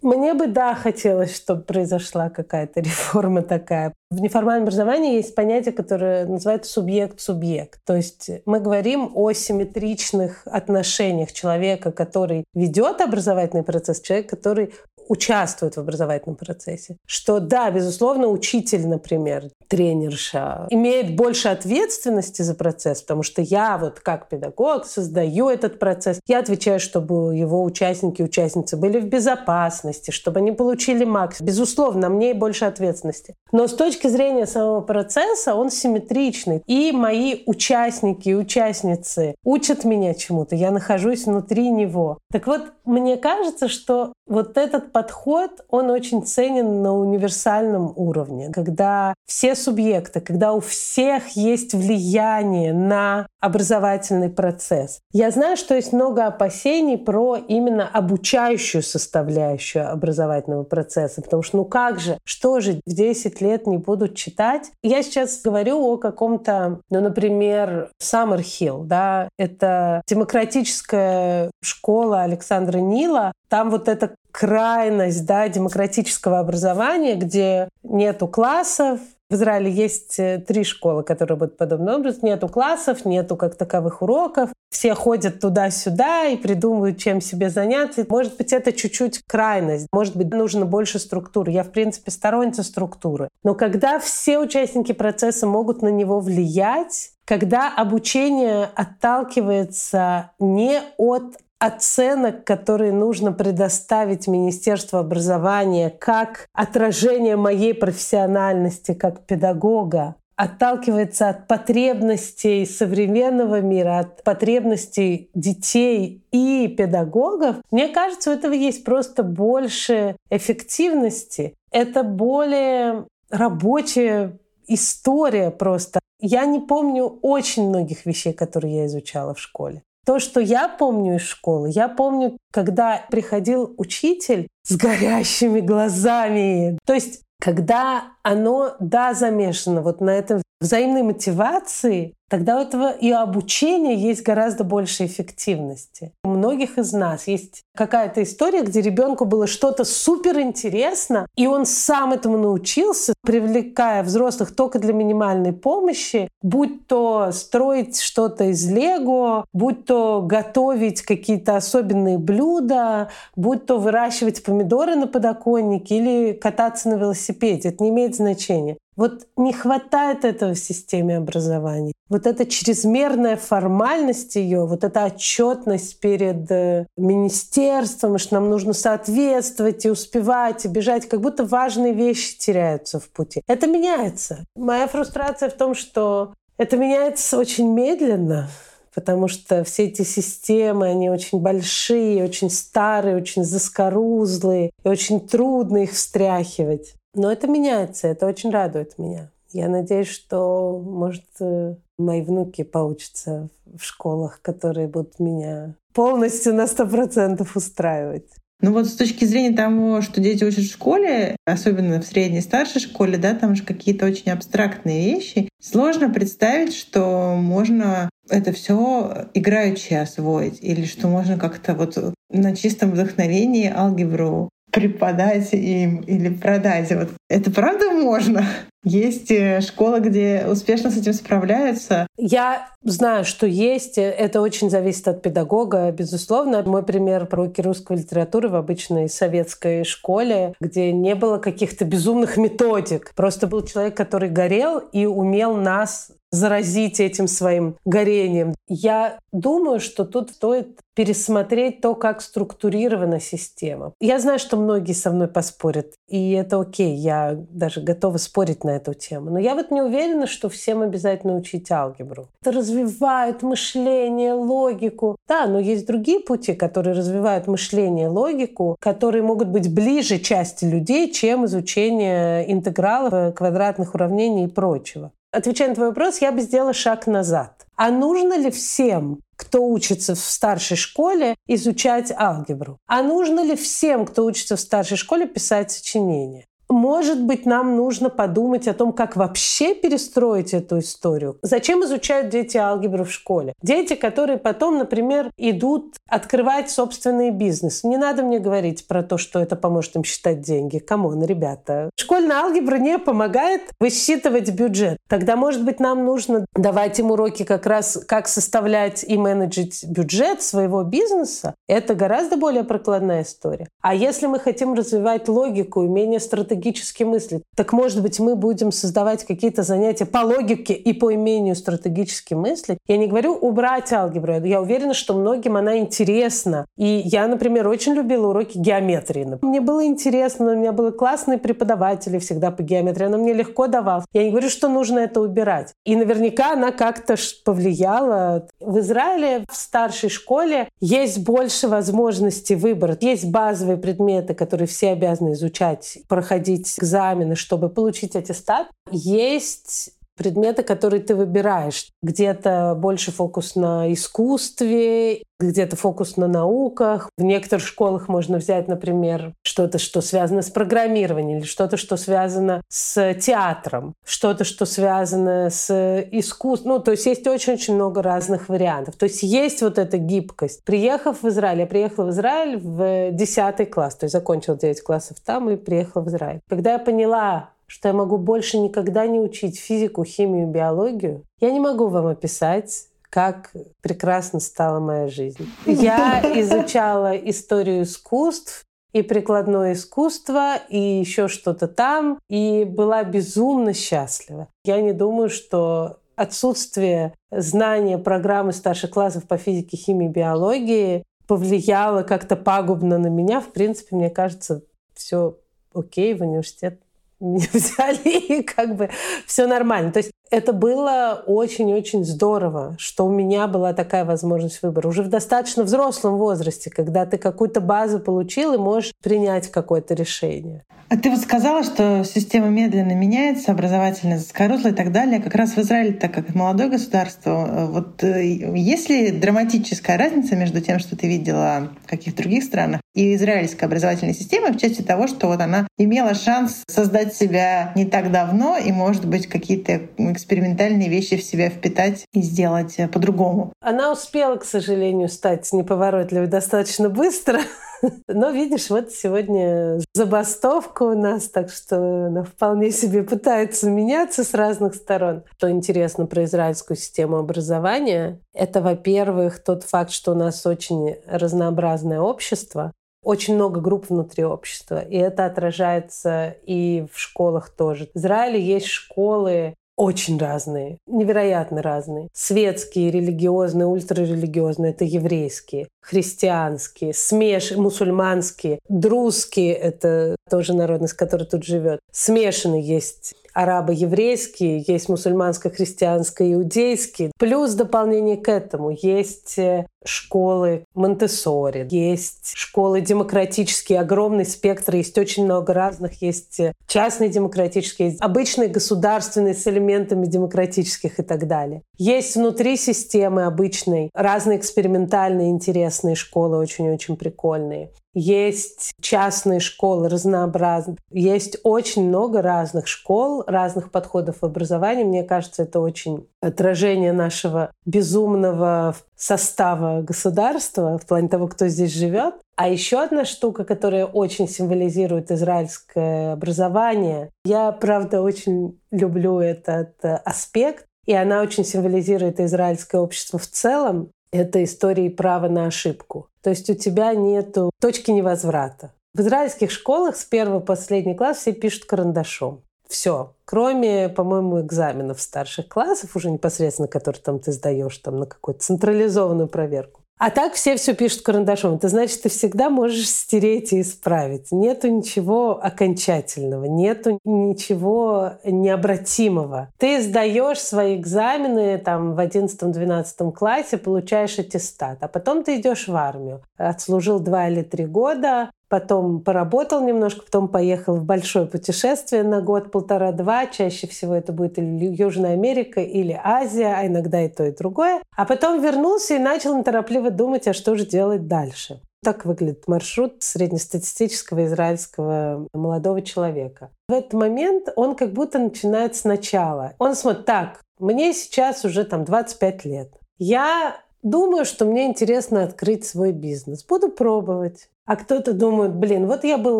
Мне бы, да, хотелось, чтобы произошла какая-то реформа такая. В неформальном образовании есть понятие, которое называется субъект-субъект. То есть мы говорим о симметричных отношениях человека, который ведет образовательный процесс, человек, который участвуют в образовательном процессе. Что да, безусловно, учитель, например, тренерша, имеет больше ответственности за процесс, потому что я вот как педагог создаю этот процесс. Я отвечаю, чтобы его участники и участницы были в безопасности, чтобы они получили максимум. Безусловно, мне больше ответственности. Но с точки зрения самого процесса он симметричный. И мои участники и участницы учат меня чему-то. Я нахожусь внутри него. Так вот, мне кажется, что вот этот подход, он очень ценен на универсальном уровне, когда все субъекты, когда у всех есть влияние на образовательный процесс. Я знаю, что есть много опасений про именно обучающую составляющую образовательного процесса, потому что ну как же, что же в 10 лет не будут читать? Я сейчас говорю о каком-то, ну, например, Саммерхилл, да, это демократическая школа Александра Нила, там вот эта крайность да, демократического образования, где нету классов, в Израиле есть э, три школы, которые будут подобным образом. Нету классов, нету как таковых уроков. Все ходят туда-сюда и придумывают, чем себе заняться. Может быть, это чуть-чуть крайность. Может быть, нужно больше структуры. Я, в принципе, сторонница структуры. Но когда все участники процесса могут на него влиять, когда обучение отталкивается не от оценок, которые нужно предоставить Министерству образования как отражение моей профессиональности как педагога, отталкивается от потребностей современного мира, от потребностей детей и педагогов, мне кажется, у этого есть просто больше эффективности. Это более рабочая история просто. Я не помню очень многих вещей, которые я изучала в школе. То, что я помню из школы, я помню, когда приходил учитель с горящими глазами. То есть когда оно, да, замешано вот на этом взаимной мотивации, тогда у этого и обучения есть гораздо больше эффективности. У многих из нас есть какая-то история, где ребенку было что-то супер интересно, и он сам этому научился, привлекая взрослых только для минимальной помощи, будь то строить что-то из лего, будь то готовить какие-то особенные блюда, будь то выращивать помидоры на подоконнике или кататься на велосипеде. Это не имеет значения. Вот не хватает этого в системе образования. Вот эта чрезмерная формальность ее, вот эта отчетность перед э, министерством, что нам нужно соответствовать и успевать, и бежать, как будто важные вещи теряются в пути. Это меняется. Моя фрустрация в том, что это меняется очень медленно, потому что все эти системы, они очень большие, очень старые, очень заскорузлые, и очень трудно их встряхивать. Но это меняется, это очень радует меня. Я надеюсь, что, может, э, мои внуки поучатся в школах, которые будут меня полностью на сто процентов устраивать. Ну вот с точки зрения того, что дети учат в школе, особенно в средней и старшей школе, да, там же какие-то очень абстрактные вещи, сложно представить, что можно это все играючи освоить, или что можно как-то вот на чистом вдохновении алгебру преподать им или продать. Вот это правда можно? Есть э, школы, где успешно с этим справляются? Я знаю, что есть. Это очень зависит от педагога, безусловно. Мой пример про уроки русской литературы в обычной советской школе, где не было каких-то безумных методик. Просто был человек, который горел и умел нас заразить этим своим горением. Я думаю, что тут стоит пересмотреть то, как структурирована система. Я знаю, что многие со мной поспорят, и это окей, я даже готова спорить на эту тему. Но я вот не уверена, что всем обязательно учить алгебру. Это развивает мышление, логику. Да, но есть другие пути, которые развивают мышление, логику, которые могут быть ближе части людей, чем изучение интегралов, квадратных уравнений и прочего отвечая на твой вопрос, я бы сделала шаг назад. А нужно ли всем, кто учится в старшей школе, изучать алгебру? А нужно ли всем, кто учится в старшей школе, писать сочинения? Может быть, нам нужно подумать о том, как вообще перестроить эту историю. Зачем изучают дети алгебру в школе? Дети, которые потом, например, идут открывать собственный бизнес. Не надо мне говорить про то, что это поможет им считать деньги. Come on, ребята. Школьная алгебра не помогает высчитывать бюджет. Тогда, может быть, нам нужно давать им уроки как раз, как составлять и менеджить бюджет своего бизнеса. Это гораздо более прокладная история. А если мы хотим развивать логику, умение стратегии стратегически мыслить. Так, может быть, мы будем создавать какие-то занятия по логике и по умению стратегически мыслить. Я не говорю убрать алгебру. Я уверена, что многим она интересна. И я, например, очень любила уроки геометрии. Мне было интересно, у меня были классные преподаватели всегда по геометрии. Она мне легко давалась. Я не говорю, что нужно это убирать. И наверняка она как-то повлияла. В Израиле в старшей школе есть больше возможностей выбора. Есть базовые предметы, которые все обязаны изучать, проходить проходить экзамены, чтобы получить аттестат. Есть предметы, которые ты выбираешь. Где-то больше фокус на искусстве, где-то фокус на науках. В некоторых школах можно взять, например, что-то, что связано с программированием, или что-то, что связано с театром, что-то, что связано с искусством. Ну, то есть есть очень-очень много разных вариантов. То есть есть вот эта гибкость. Приехав в Израиль, я приехала в Израиль в 10 класс, то есть закончила 9 классов там и приехала в Израиль. Когда я поняла, что я могу больше никогда не учить физику, химию, биологию, я не могу вам описать, как прекрасно стала моя жизнь. Я изучала историю искусств, и прикладное искусство, и еще что-то там, и была безумно счастлива. Я не думаю, что отсутствие знания программы старших классов по физике, химии, биологии повлияло как-то пагубно на меня. В принципе, мне кажется, все окей, в университет меня взяли, и как бы все нормально. То есть Это было очень-очень здорово, что у меня была такая возможность выбора. Уже в достаточно взрослом возрасте, когда ты какую-то базу получил и можешь принять какое-то решение. А ты вот сказала, что система медленно меняется, образовательная заскорузла и так далее. Как раз в Израиле, так как молодое государство, вот э, есть ли драматическая разница между тем, что ты видела в каких-то других странах, и израильской образовательной системой в части того, что вот она имела шанс создать себя не так давно и, может быть, какие-то экспериментальные вещи в себя впитать и сделать э, по-другому. Она успела, к сожалению, стать неповоротливой достаточно быстро. Но видишь, вот сегодня забастовка у нас, так что она вполне себе пытается меняться с разных сторон. Что интересно про израильскую систему образования, это, во-первых, тот факт, что у нас очень разнообразное общество, очень много групп внутри общества, и это отражается и в школах тоже. В Израиле есть школы очень разные, невероятно разные. Светские, религиозные, ультрарелигиозные — это еврейские, христианские, смеш... мусульманские, друзские — это тоже народность, которая тут живет. Смешанные есть арабо-еврейские, есть мусульманско-христианско-иудейские. Плюс дополнение к этому есть э, школы Монтессори, есть школы демократические, огромный спектр, есть очень много разных, есть э, частные демократические, есть обычные государственные с элементами демократических и так далее. Есть внутри системы обычной разные экспериментальные интересные школы, очень-очень прикольные. Есть частные школы разнообразные. Есть очень много разных школ, разных подходов в образовании. Мне кажется, это очень отражение нашего безумного состава государства в плане того, кто здесь живет. А еще одна штука, которая очень символизирует израильское образование. Я, правда, очень люблю этот аспект, и она очень символизирует израильское общество в целом. Это история права на ошибку. То есть у тебя нет точки невозврата. В израильских школах с первого по последний класс все пишут карандашом. Все. Кроме, по-моему, экзаменов старших классов, уже непосредственно, которые там ты сдаешь там, на какую-то централизованную проверку. А так все все пишут карандашом. Это значит, ты всегда можешь стереть и исправить. Нету ничего окончательного, нету ничего необратимого. Ты сдаешь свои экзамены там в 11-12 классе, получаешь аттестат, а потом ты идешь в армию. Отслужил два или три года, потом поработал немножко, потом поехал в большое путешествие на год, полтора-два. Чаще всего это будет или Южная Америка, или Азия, а иногда и то, и другое. А потом вернулся и начал неторопливо думать, а что же делать дальше. Так выглядит маршрут среднестатистического израильского молодого человека. В этот момент он как будто начинает сначала. Он смотрит, так, мне сейчас уже там 25 лет. Я думаю, что мне интересно открыть свой бизнес. Буду пробовать. А кто-то думает, блин, вот я был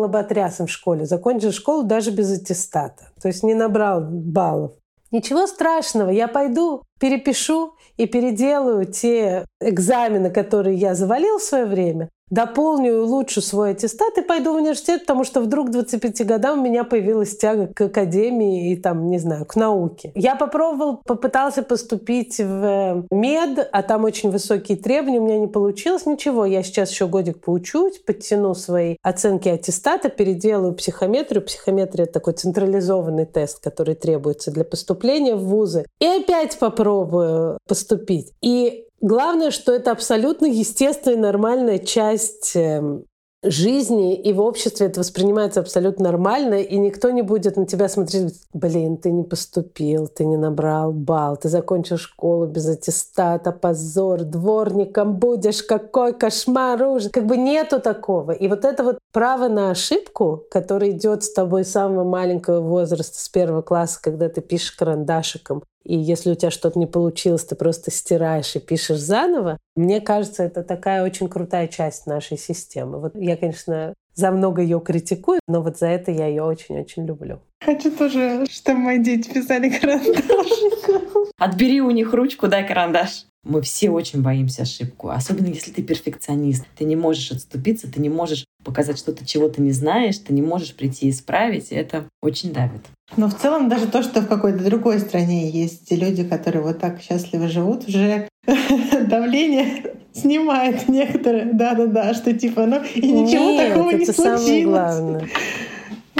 лоботрясом в школе, закончил школу даже без аттестата, то есть не набрал баллов. Ничего страшного, я пойду, перепишу и переделаю те экзамены, которые я завалил в свое время, дополню и улучшу свой аттестат и пойду в университет, потому что вдруг к 25 годам у меня появилась тяга к академии и там, не знаю, к науке. Я попробовал, попытался поступить в мед, а там очень высокие требования, у меня не получилось ничего. Я сейчас еще годик поучусь, подтяну свои оценки аттестата, переделаю психометрию. Психометрия — такой централизованный тест, который требуется для поступления в вузы. И опять попробую поступить. И Главное, что это абсолютно естественная, нормальная часть эм, жизни, и в обществе это воспринимается абсолютно нормально, и никто не будет на тебя смотреть, блин, ты не поступил, ты не набрал бал, ты закончил школу без аттестата, позор, дворником будешь, какой кошмар, ужас. Как бы нету такого. И вот это вот право на ошибку, которое идет с тобой с самого маленького возраста, с первого класса, когда ты пишешь карандашиком, и если у тебя что-то не получилось, ты просто стираешь и пишешь заново. Мне кажется, это такая очень крутая часть нашей системы. Вот я, конечно, за много ее критикую, но вот за это я ее очень-очень люблю. Хочу тоже, чтобы мои дети писали карандашиком. Отбери у них ручку, дай карандаш. Мы все очень боимся ошибку, особенно если ты перфекционист. Ты не можешь отступиться, ты не можешь показать, что ты чего-то не знаешь, ты не можешь прийти и исправить, и это очень давит. Но в целом даже то, что в какой-то другой стране есть люди, которые вот так счастливо живут, уже давление снимает некоторые. Да-да-да, что типа, ну и ничего Нет, такого это не случилось. Самое главное.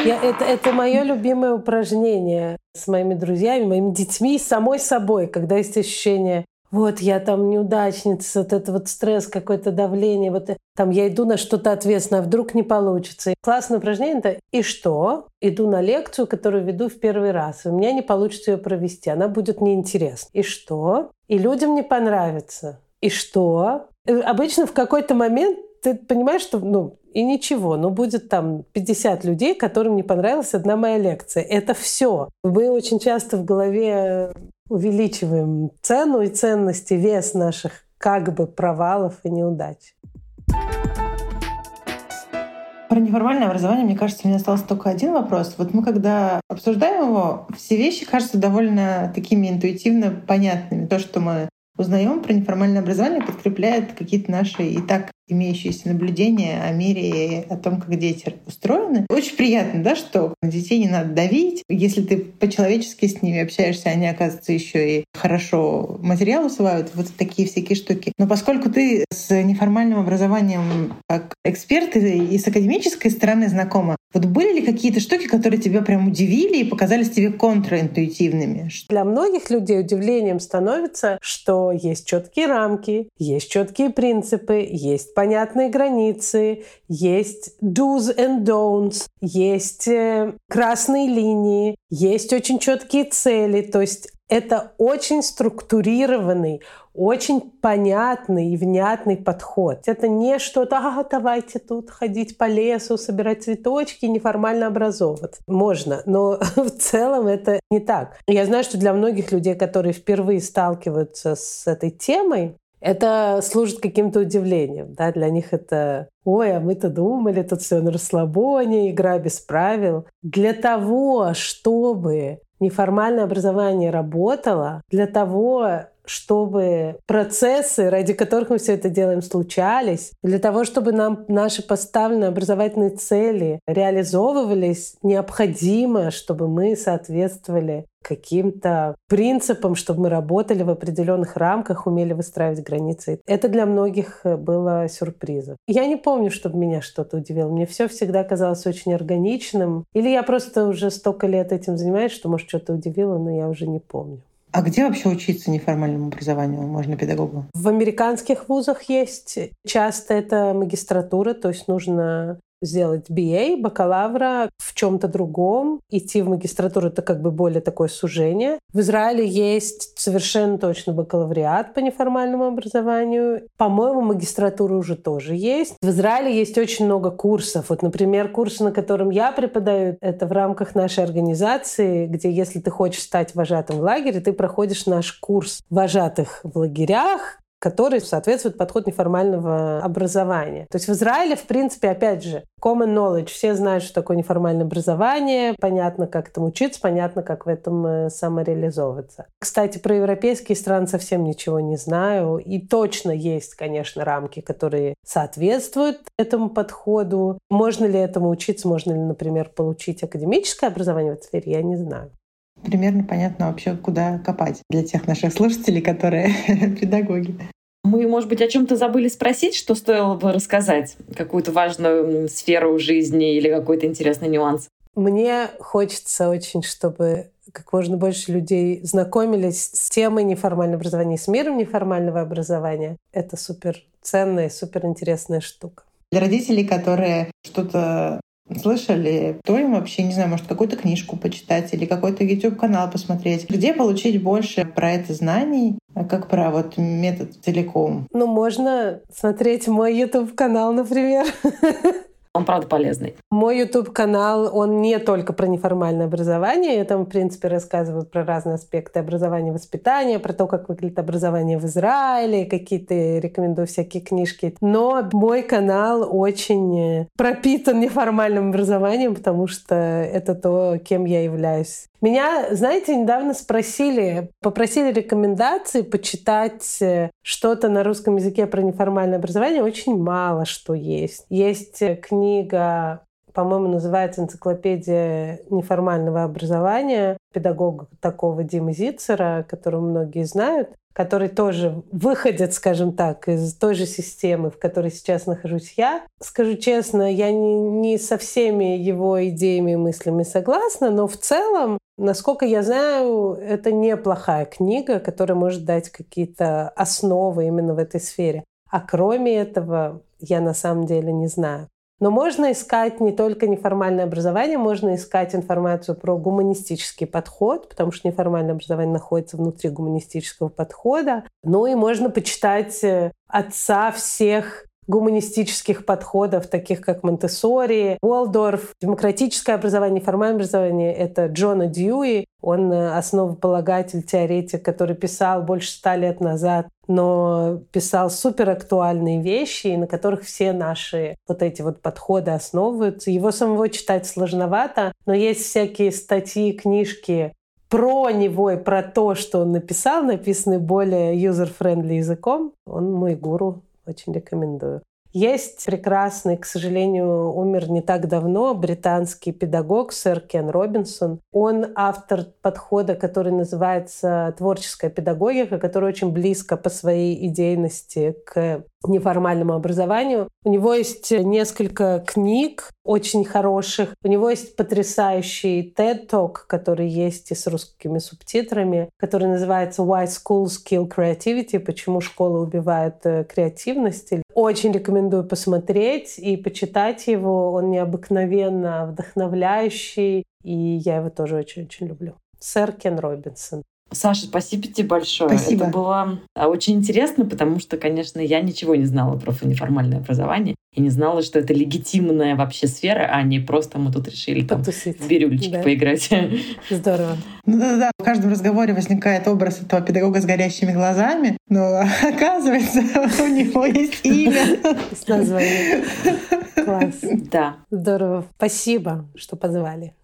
Я, это, это мое любимое упражнение с моими друзьями, моими детьми, самой собой, когда есть ощущение, вот я там неудачница, вот это вот стресс, какое-то давление, вот там я иду на что-то ответственное, а вдруг не получится. Классное упражнение — это «и что?» Иду на лекцию, которую веду в первый раз, и у меня не получится ее провести, она будет неинтересна. И что? И людям не понравится. И что? И обычно в какой-то момент ты понимаешь, что ну, и ничего, но будет там 50 людей, которым не понравилась одна моя лекция. Это все. Мы очень часто в голове увеличиваем цену и ценности, вес наших как бы провалов и неудач. Про неформальное образование, мне кажется, у меня остался только один вопрос. Вот мы когда обсуждаем его, все вещи кажутся довольно такими интуитивно понятными. То, что мы узнаем про неформальное образование, подкрепляет какие-то наши и так имеющиеся наблюдения о мире и о том, как дети устроены. Очень приятно, да, что детей не надо давить. Если ты по-человечески с ними общаешься, они, оказывается, еще и хорошо материал усваивают, вот такие всякие штуки. Но поскольку ты с неформальным образованием как эксперт и с академической стороны знакома, вот были ли какие-то штуки, которые тебя прям удивили и показались тебе контраинтуитивными? Для многих людей удивлением становится, что есть четкие рамки, есть четкие принципы, есть понятные границы, есть do's and don'ts, есть э, красные линии, есть очень четкие цели. То есть это очень структурированный, очень понятный и внятный подход. Это не что-то, а, давайте тут ходить по лесу, собирать цветочки, неформально образовываться. Можно, но в целом это не так. Я знаю, что для многих людей, которые впервые сталкиваются с этой темой, это служит каким-то удивлением. Да? Для них это «Ой, а мы-то думали, тут все на расслабоне, игра без правил». Для того, чтобы неформальное образование работало, для того, чтобы процессы, ради которых мы все это делаем, случались, для того, чтобы нам наши поставленные образовательные цели реализовывались, необходимо, чтобы мы соответствовали каким-то принципам, чтобы мы работали в определенных рамках, умели выстраивать границы. Это для многих было сюрпризом. Я не помню, чтобы меня что-то удивило. Мне все всегда казалось очень органичным. Или я просто уже столько лет этим занимаюсь, что, может, что-то удивило, но я уже не помню. А где вообще учиться неформальному образованию можно педагогу? В американских вузах есть. Часто это магистратура, то есть нужно сделать BA, бакалавра в чем-то другом, идти в магистратуру — это как бы более такое сужение. В Израиле есть совершенно точно бакалавриат по неформальному образованию. По-моему, магистратура уже тоже есть. В Израиле есть очень много курсов. Вот, например, курс, на котором я преподаю, это в рамках нашей организации, где если ты хочешь стать вожатым в лагере, ты проходишь наш курс вожатых в лагерях, который соответствует подход неформального образования. То есть в Израиле, в принципе, опять же, common knowledge. Все знают, что такое неформальное образование, понятно, как этому учиться, понятно, как в этом э, самореализовываться. Кстати, про европейские страны совсем ничего не знаю. И точно есть, конечно, рамки, которые соответствуют этому подходу. Можно ли этому учиться, можно ли, например, получить академическое образование в этой сфере, я не знаю примерно понятно вообще, куда копать для тех наших слушателей, которые педагоги. Мы, может быть, о чем-то забыли спросить, что стоило бы рассказать? Какую-то важную сферу жизни или какой-то интересный нюанс? Мне хочется очень, чтобы как можно больше людей знакомились с темой неформального образования, с миром неформального образования. Это супер ценная, супер интересная штука. Для родителей, которые что-то слышали, то им вообще, не знаю, может, какую-то книжку почитать или какой-то YouTube-канал посмотреть, где получить больше про это знаний, как про вот метод целиком. Ну, можно смотреть мой YouTube-канал, например. Он, правда, полезный. Мой YouTube-канал, он не только про неформальное образование. Я там, в принципе, рассказываю про разные аспекты образования и воспитания, про то, как выглядит образование в Израиле, какие-то рекомендую всякие книжки. Но мой канал очень э, пропитан неформальным образованием, потому что это то, кем я являюсь. Меня, знаете, недавно спросили, попросили рекомендации почитать э, что-то на русском языке про неформальное образование. Очень мало что есть. Есть э, книга по-моему, называется «Энциклопедия неформального образования» педагога такого Димы Зицера, которого многие знают, который тоже выходит, скажем так, из той же системы, в которой сейчас нахожусь я. Скажу честно, я не, не со всеми его идеями и мыслями согласна, но в целом, насколько я знаю, это неплохая книга, которая может дать какие-то основы именно в этой сфере. А кроме этого, я на самом деле не знаю. Но можно искать не только неформальное образование, можно искать информацию про гуманистический подход, потому что неформальное образование находится внутри гуманистического подхода. Ну и можно почитать э, отца всех гуманистических подходов, таких как Монтессори, Уолдорф. Демократическое образование, неформальное образование — это Джона Дьюи. Он э, основополагатель, теоретик, который писал больше ста лет назад, но писал суперактуальные вещи, на которых все наши вот эти вот подходы основываются. Его самого читать сложновато, но есть всякие статьи, книжки про него и про то, что он написал, написаны более user-friendly языком. Он мой гуру. Очень рекомендую. Есть прекрасный, к сожалению, умер не так давно, британский педагог сэр Кен Робинсон. Он автор подхода, который называется «Творческая педагогика», который очень близко по своей идейности к неформальному образованию. У него есть несколько книг очень хороших. У него есть потрясающий TED Talk, который есть и с русскими субтитрами, который называется «Why Schools Kill Creativity», «Почему школа убивает э, креативность». Очень рекомендую посмотреть и почитать его. Он необыкновенно вдохновляющий, и я его тоже очень-очень люблю. Сэр Кен Робинсон. Саша, спасибо тебе большое. Спасибо. Это было а, очень интересно, потому что, конечно, я ничего не знала про неформальное образование и не знала, что это легитимная вообще сфера, а не просто мы тут решили там Потусить. в бирюлечки Да. поиграть. Здорово. Ну да-да-да, в каждом разговоре возникает образ этого педагога с горящими глазами, но оказывается, у него есть имя. С названием. Класс. Да. Здорово. Спасибо, что позвали.